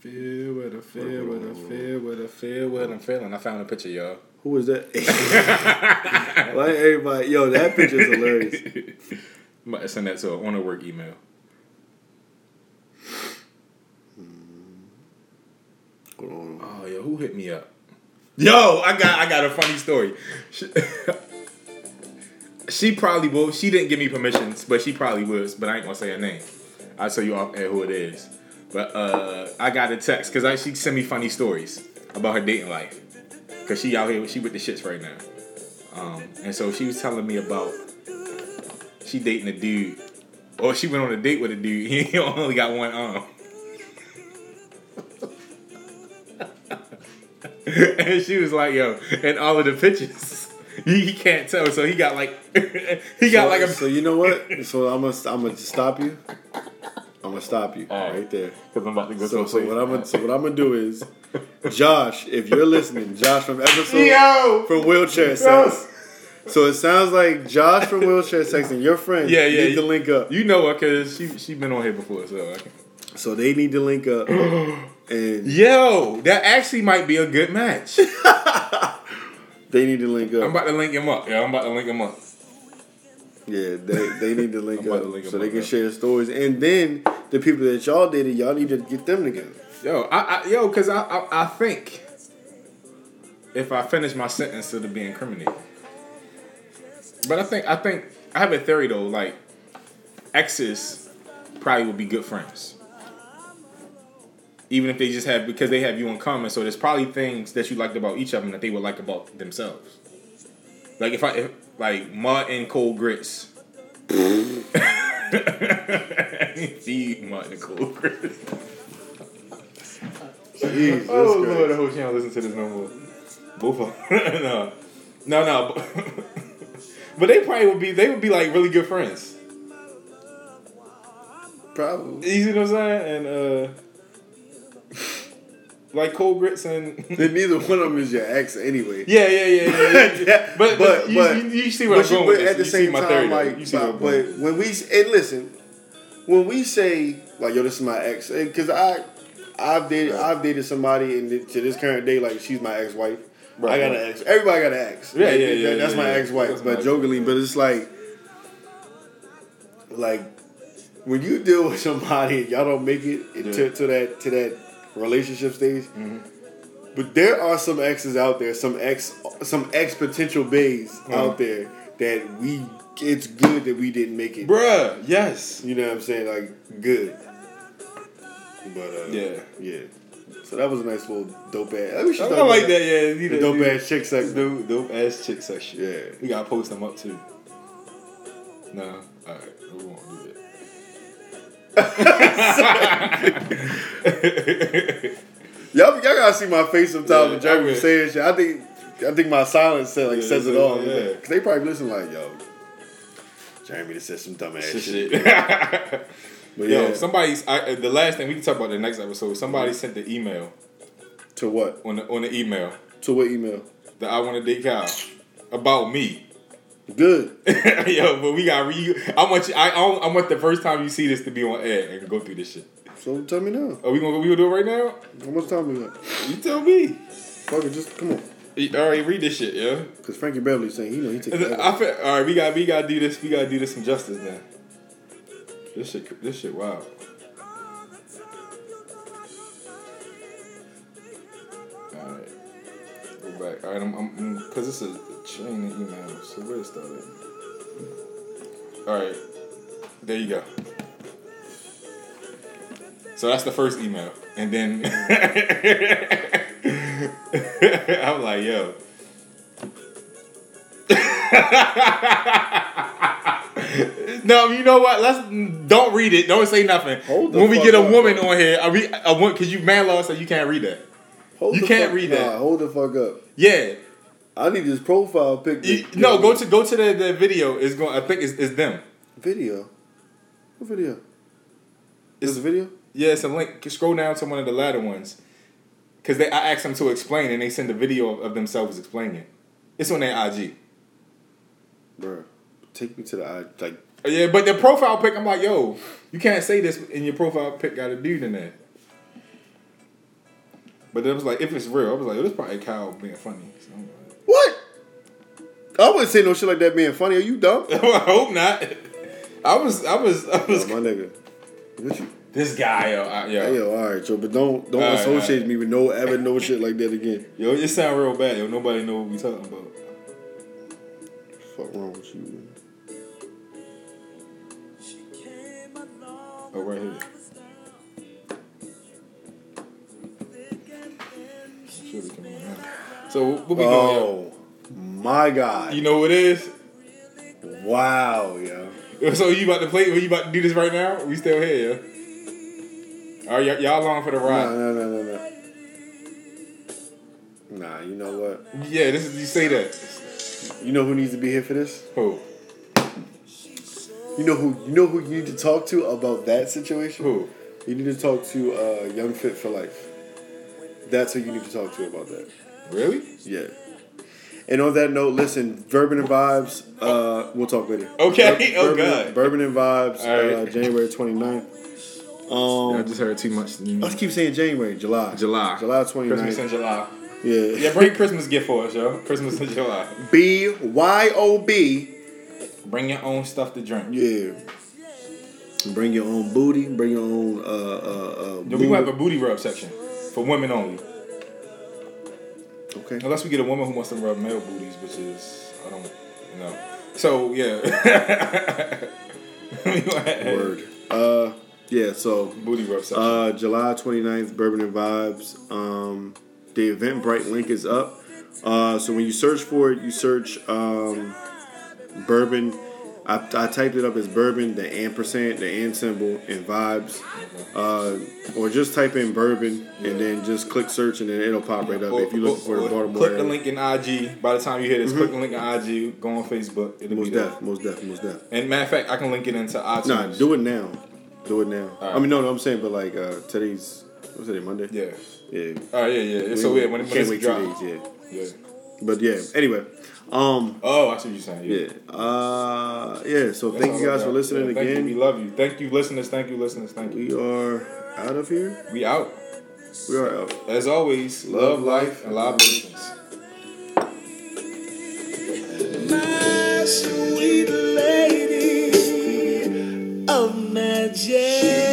Feel what I feel, what I feel, what I feel, what I'm feeling. I found a picture, y'all. who was that? like everybody, yo, that picture's hilarious. To send that to her on her work email. Hold on. Oh, yo, who hit me up? Yo, I got I got a funny story. She, she probably will. She didn't give me permissions, but she probably was. But I ain't gonna say her name. I'll tell you off air who it is. But uh, I got a text because she sent me funny stories about her dating life. Cause she out here, she with the shits right now. Um, and so she was telling me about she dating a dude, or she went on a date with a dude. He only got one arm. and she was like, "Yo," and all of the pictures, he, he can't tell. So he got like, he got so, like a. so you know what? So I'm gonna I'm gonna stop you. I'm gonna stop you Alright. right there. Cause I'm about to go So, to so what I'm gonna so what I'm gonna do is, Josh, if you're listening, Josh from episode Yo. from wheelchair sex. So it sounds like Josh from wheelchair sex and your friend Yeah, yeah, need to link up. You know her cause she she been on here before, so. I So they need to link up, and Yo, that actually might be a good match. they need to link up. I'm about to link him up. Yeah, I'm about to link him up. Yeah, they they need to link up to link so they can yeah. share stories, and then the people that y'all dated, y'all need to get them together. Yo, I, I yo, cause I, I I think if I finish my sentence, it'll be incriminating. But I think I think I have a theory though. Like exes probably would be good friends, even if they just have because they have you in common. So there's probably things that you liked about each of them that they would like about themselves. Like if I if, like Martin cold grits. Feed Martin cold grits. Jesus Oh. Lord, I hope she don't listen to this no more. Both of them. no, no, no. But, but they probably would be. They would be like really good friends. Probably. You see what I'm saying? And uh, like cold grits and Then neither one of them is your ex anyway. yeah, yeah, yeah, yeah. yeah. But, but, you, you, you see what but I'm going but at the You same time, theory, like, you see but, but when we and listen, when we say like, "Yo, this is my ex," because I, I've dated, I've dated somebody, and to this current day, like, she's my ex-wife. I got an ex. Everybody got an ex. Yeah, Like, yeah, yeah, that- That's yeah, my ex-wife, but my- jokingly, but it's like, like when you deal with somebody and y'all don't make it to, to that to that relationship stage. Mm-hmm. But there are some exes out there, some ex, some ex potential bays Uh-huh. out there that we. It's good that we didn't make it. Bruh, yes. You know what I'm saying? Like good. But uh, Yeah. yeah. So that was a nice little dope ass. I, mean, I don't like that, yeah. The dope ass chick section. Dope, dope ass chick section. Yeah. We gotta post them up too. No, alright, we won't do that. Y'all, y'all gotta see my face sometimes Yeah, when Jeremy was saying shit. I think, I think my silence said like Yeah, says it all. like. Cause they probably listen like, yo, Jeremy just said some dumb ass Shit, shit. But Yo, yeah, somebody's. I, uh, the last thing we can talk about the next episode. Somebody mm-hmm. sent the email to what? on the on the email To what email? that I want to date Kyle about me. Good. Yo, but we got re. I want you. I I want the first time you see this to be on air and go through this shit. So tell me now. Are we gonna we gonna do it right now? How much time we got? You tell me. Fuck it, just come on. All right, read this shit, yeah. Cause Frankie Beverly saying, you know, he take forever. I feel, all right, we got we got to do this. We got to do this some justice then. This shit, this shit, wow. All right, go back. All right, I'm, I'm, because this is chain of emails. So where it started? All right, there you go. So that's the first email, and then I'm like, yo. no, you know what? Let's don't read it. Don't say nothing. Hold when we get a up, woman bro. on here, I read, I want uh, because you man law, so you can't read that. Hold you can't fuck- read that. Nah, hold the fuck up. Yeah, I need this profile pic. You- no, go to go to the, the video. Is going. I think it's, it's them. video. What video? It's Is the video? yeah. It's a link. Scroll down to one of the latter ones. Cause they, I asked them to explain, and they send a video of, of themselves explaining. It. It's on their IG. Bro, take me to the IG. Like, Yeah, but the profile pic, I'm like, yo, you can't say this in your profile pic got a dude in there. But then it was like, if it's real, I was like, oh, this probably Kyle being funny. So what? I wouldn't say no shit like that being funny. Are you dumb? I hope not. I was, I was, I was. Oh, my nigga. What you? this guy, yo, I, yo, yo, all right, yo, but don't don't All associate right. me with no ever no shit like that again. yo, it sound real bad. Yo, nobody know what we talking about. Fuck wrong with you? Man? Oh, right here. So what we doing? yo? Oh my god! You know what it is? Wow, yo. So you about to play? You about to do this right now? We still here, yeah? All right, y- y'all along for the No, ride? no, no, no, no. Nah, you know what? Yeah, this is you say that. You know who needs to be here for this? Who? You know who? You know who you need to talk to about that situation? Who? You need to talk to uh, Young Fit for Life. That's who you need to talk to about that. Really? Yeah. And on that note, listen, Bourbon and Vibes, uh, we'll talk later. Okay, oh, Bourbon, God. Bourbon and Vibes, All right. uh, January 29th. I Um, just heard too much. let's keep saying January, July. July. July Christmas in July. Yeah. Yeah, bring Christmas gift for us, yo. Christmas in July. B Y O B. Bring your own stuff to drink. Yeah. Bring your own booty. Bring your own. Uh, uh, uh, Yo, we have a booty. booty rub section for women only. Okay. Unless we get a woman who wants to rub male booties, which is I don't you know. So yeah. Word. Uh, yeah. So Booty rub section. Uh, July 29th, Bourbon and Vibes. Um, the Eventbrite link is up. Uh, so when you search for it, you search um, Bourbon. I, I typed it up as Bourbon, the ampersand, the and symbol, and Vibes. Uh, or just type in Bourbon and then just click search and then it'll pop right up. Or- if you're looking for the or Baltimore Click the link in IG. By the time you hear this, click the link in IG. Go on Facebook. It'll Most be there. most def, most def. And matter of fact, I can link it into iTunes. Nah, do it now. Do it now. All I mean, no, no, I'm saying, but like uh, today's, what's today, Monday? Yeah. Yeah. Oh yeah, yeah. So yeah, when, when Can't wait two days, yeah. yeah. But yeah, anyway. Um, oh, I see what you're saying. Yeah. yeah. Uh, yeah. So That's thank you guys for listening yeah, again. You, we love you. Thank you, listeners. Thank you, listeners. Thank you. We are out of here. We out. We are out. As always, love, love life, and live listeners. Sweet lady of magic.